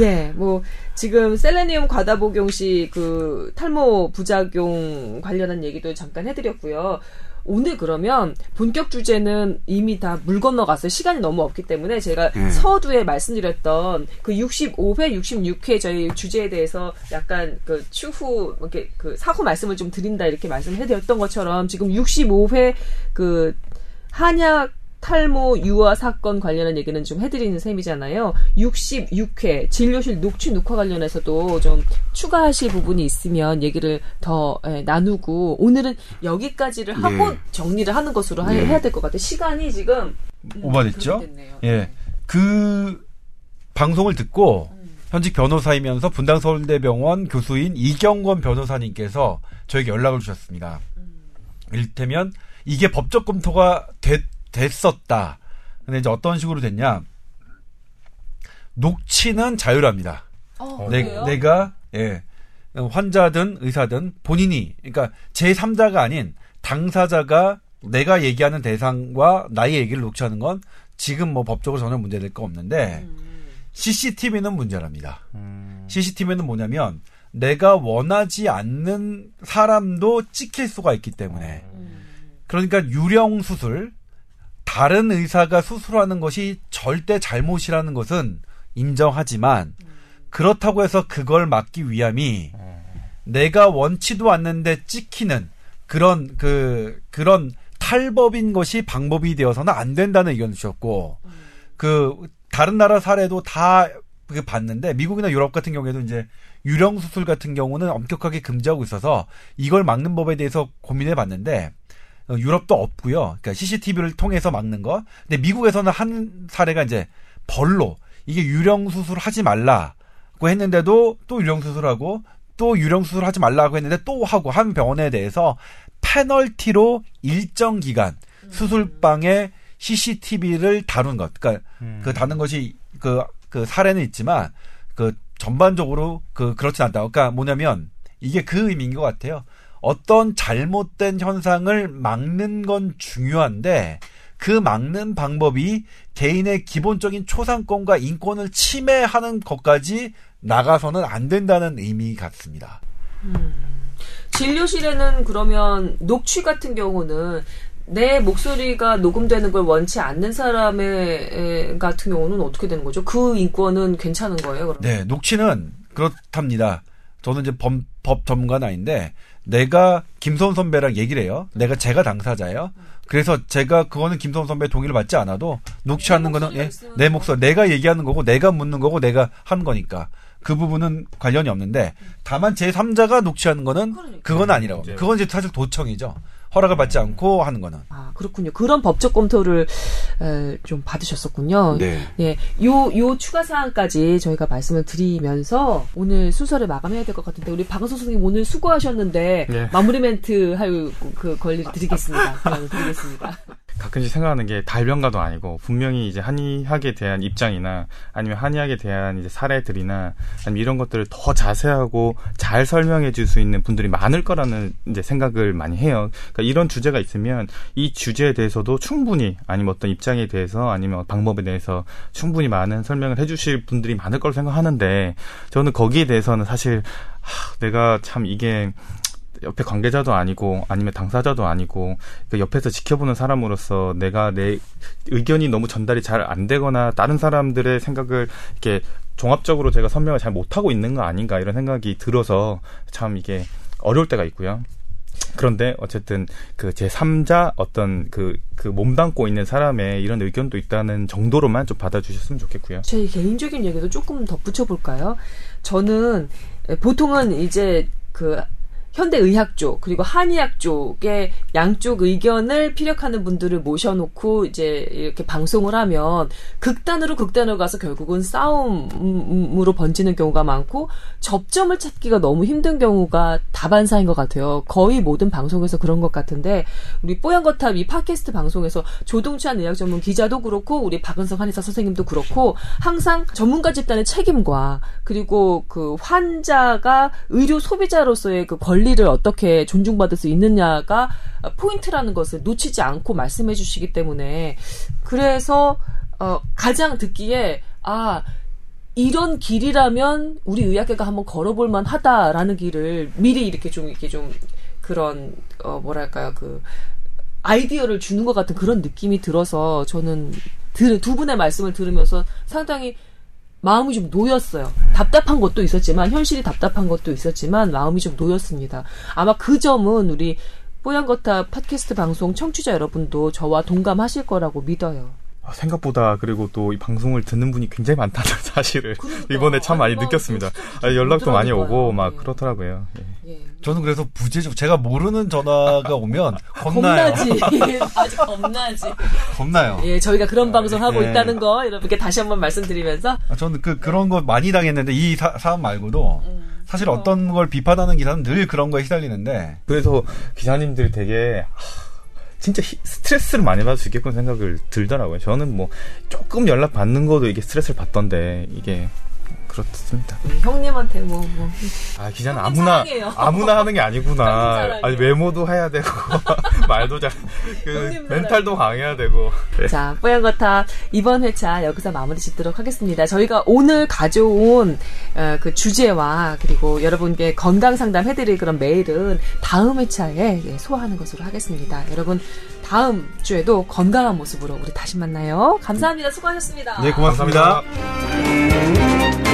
예, 뭐 지금 셀레니움 과다 복용 시 그 탈모 부작용 관련한 얘기도 잠깐 해드렸고요. 오늘 그러면 본격 주제는 이미 다 물 건너갔어요. 시간이 너무 없기 때문에 제가 음. 서두에 말씀드렸던 그 65회, 66회 저희 주제에 대해서 약간 그 추후 이렇게 그 사후 말씀을 좀 드린다 이렇게 말씀해드렸던 것처럼 지금 65회 그 한약 탈모 유아 사건 관련한 얘기는 좀 해드리는 셈이잖아요. 66회 진료실 녹취 녹화 관련해서도 좀 추가하실 부분이 있으면 얘기를 더 예, 나누고 오늘은 여기까지를 하고 예. 정리를 하는 것으로 하- 예. 해야 될 것 같아요. 시간이 지금 음, 오버됐죠? 그렇게 됐네요. 예. 그 방송을 듣고 현직 변호사이면서 분당 서울대병원 교수인 이경권 변호사님께서 저에게 연락을 주셨습니다. 이를테면 이게 법적 검토가 됐, 됐었다. 근데 이제 어떤 식으로 됐냐? 녹취는 자유랍니다. 어, 내, 그래요? 내가 예 환자든 의사든 본인이 그러니까 제 3자가 아닌 당사자가 내가 얘기하는 대상과 나의 얘기를 녹취하는 건 지금 뭐 법적으로 전혀 문제될 거 없는데 음. CCTV는 문제랍니다. 음. CCTV는 뭐냐면 내가 원하지 않는 사람도 찍힐 수가 있기 때문에 음. 그러니까 유령 수술 다른 의사가 수술하는 것이 절대 잘못이라는 것은 인정하지만 그렇다고 해서 그걸 막기 위함이 내가 원치도 않는데 찍히는 그런 그 그런 탈법인 것이 방법이 되어서는 안 된다는 의견을 주셨고 그 다른 나라 사례도 다 그 봤는데 미국이나 유럽 같은 경우에도 이제 유령 수술 같은 경우는 엄격하게 금지하고 있어서 이걸 막는 법에 대해서 고민해 봤는데 어, 유럽도 없고요. 그러니까 CCTV를 통해서 막는 거. 근데 미국에서는 한 사례가 이제 벌로 이게 유령 수술 하지 말라고 했는데도 또 유령 수술하고 또 유령 수술 하지 말라고 했는데 또 하고 한 병원에 대해서 페널티로 일정 기간 수술방에 CCTV를 다룬 것. 그러니까 음. 그 다른 것이 그, 그 사례는 있지만 그 전반적으로 그 그렇진 않다. 그러니까 뭐냐면 이게 그 의미인 것 같아요. 어떤 잘못된 현상을 막는 건 중요한데 그 막는 방법이 개인의 기본적인 초상권과 인권을 침해하는 것까지 나가서는 안 된다는 의미 같습니다. 진료실에는 그러면 녹취 같은 경우는 내 목소리가 녹음되는 걸 원치 않는 사람의 같은 경우는 어떻게 되는 거죠? 그 인권은 괜찮은 거예요? 그러면? 네, 녹취는 그렇답니다. 저는 이제 법, 법 전문가는 아닌데 내가 김소은 선배랑 얘기를 해요. 내가 제가 당사자예요. 그래서 제가 그거는 김소은 선배 동의를 받지 않아도 녹취 하는 거는 예, 내 목소리 내가 얘기하는 거고 내가 묻는 거고 내가 하는 거니까 그 부분은 관련이 없는데 다만 제 3자가 녹취하는 거는. 그건 아니라고. 이제. 그건 이제 사실 도청이죠. 허락을 받지 않고 하는 거는. 아, 그렇군요. 그런 법적 검토를 에, 좀 받으셨었군요. 네. 예, 요, 요 추가 사항까지 저희가 말씀을 드리면서 오늘 순서를 마감해야 될 것 같은데, 우리 박은수 선생님 오늘 수고하셨는데, 네. 마무리 멘트 할 그 권리를 드리겠습니다. 드리겠습니다. 가끔씩 생각하는 게 달변가도 아니고 분명히 이제 한의학에 대한 입장이나 아니면 한의학에 대한 이제 사례들이나 아니면 이런 것들을 더 자세하고 잘 설명해 줄 수 있는 분들이 많을 거라는 이제 생각을 많이 해요. 그러니까 이런 주제가 있으면 이 주제에 대해서도 충분히 아니면 어떤 입장에 대해서 아니면 방법에 대해서 충분히 많은 설명을 해 주실 분들이 많을 거라고 생각하는데 저는 거기에 대해서는 사실 하, 내가 참 이게 옆에 관계자도 아니고 아니면 당사자도 아니고 그 옆에서 지켜보는 사람으로서 내가 내 의견이 너무 전달이 잘 안 되거나 다른 사람들의 생각을 이렇게 종합적으로 제가 설명을 잘 못하고 있는 거 아닌가 이런 생각이 들어서 참 이게 어려울 때가 있고요. 그런데 어쨌든 그 제 3자 어떤 그, 그 몸담고 있는 사람의 이런 의견도 있다는 정도로만 좀 받아주셨으면 좋겠고요. 제 개인적인 얘기도 조금 덧붙여 볼까요? 저는 보통은 이제 그 현대의학 쪽 그리고 한의학 쪽의 양쪽 의견을 피력하는 분들을 모셔놓고 이제 이렇게 방송을 하면 극단으로 극단으로 가서 결국은 싸움으로 번지는 경우가 많고 접점을 찾기가 너무 힘든 경우가 다반사인 것 같아요. 거의 모든 방송에서 그런 것 같은데 우리 뽀얀 거탑 이 팟캐스트 방송에서 조동찬 의학 전문 기자도 그렇고 우리 박은성 한의사 선생님도 그렇고 항상 전문가 집단의 책임과 그리고 그 환자가 의료 소비자로서의 그 권리 를 어떻게 존중받을 수 있느냐가 포인트라는 것을 놓치지 않고 말씀해 주시기 때문에 그래서 어 가장 듣기에 아 이런 길이라면 우리 의학계가 한번 걸어볼 만하다라는 길을 미리 이렇게 좀 이렇게 좀 그런 어 뭐랄까요 그 아이디어를 주는 것 같은 그런 느낌이 들어서 저는 들, 두 분의 말씀을 들으면서 상당히 마음이 좀 놓였어요. 답답한 것도 있었지만 현실이 답답한 것도 있었지만 마음이 좀 놓였습니다. 아마 그 점은 우리 뽀얀거탑 팟캐스트 방송 청취자 여러분도 저와 동감하실 거라고 믿어요. 아, 생각보다 그리고 또 이 방송을 듣는 분이 굉장히 많다는 사실을 그러니까. 이번에 참 많이 아니, 뭐, 느꼈습니다. 진짜 아, 연락도 많이. 오고 막 네. 그렇더라고요. 예. 예. 저는 그래서 부재중 제가 모르는 전화가 오면 겁나요. 겁나지. 아주 겁나지. 겁나요. 예, 저희가 그런 방송 하고 예. 있다는 거 여러분께 다시 한번 말씀드리면서 아, 저는 그 그런 거 많이 당했는데 이 사, 사안 말고도 음. 사실 어떤 걸 비판하는 기사는 늘 그런 거에 시달리는데 그래서 기자님들이 되게 하, 진짜 히- 스트레스를 많이 받을 수 있겠구나 생각을 들더라고요. 저는 뭐 조금 연락 받는 것도 이게 스트레스를 받던데 이게 그렇습니다. 음, 형님한테 뭐 뭐. 아 기자는 아무나 사랑해요. 아무나 하는 게 아니구나. 아니 외모도 해야 되고 말도 잘 그 멘탈도 강해야 되고. 네. 자, 뽀얀거탑 이번 회차 여기서 마무리 짓도록 하겠습니다. 저희가 오늘 가져온 어, 그 주제와 그리고 여러분께 건강 상담 해드릴 그런 메일은 다음 회차에 예, 소화하는 것으로 하겠습니다. 여러분 다음 주에도 건강한 모습으로 우리 다시 만나요. 감사합니다. 수고하셨습니다. 네 고맙습니다. 감사합니다.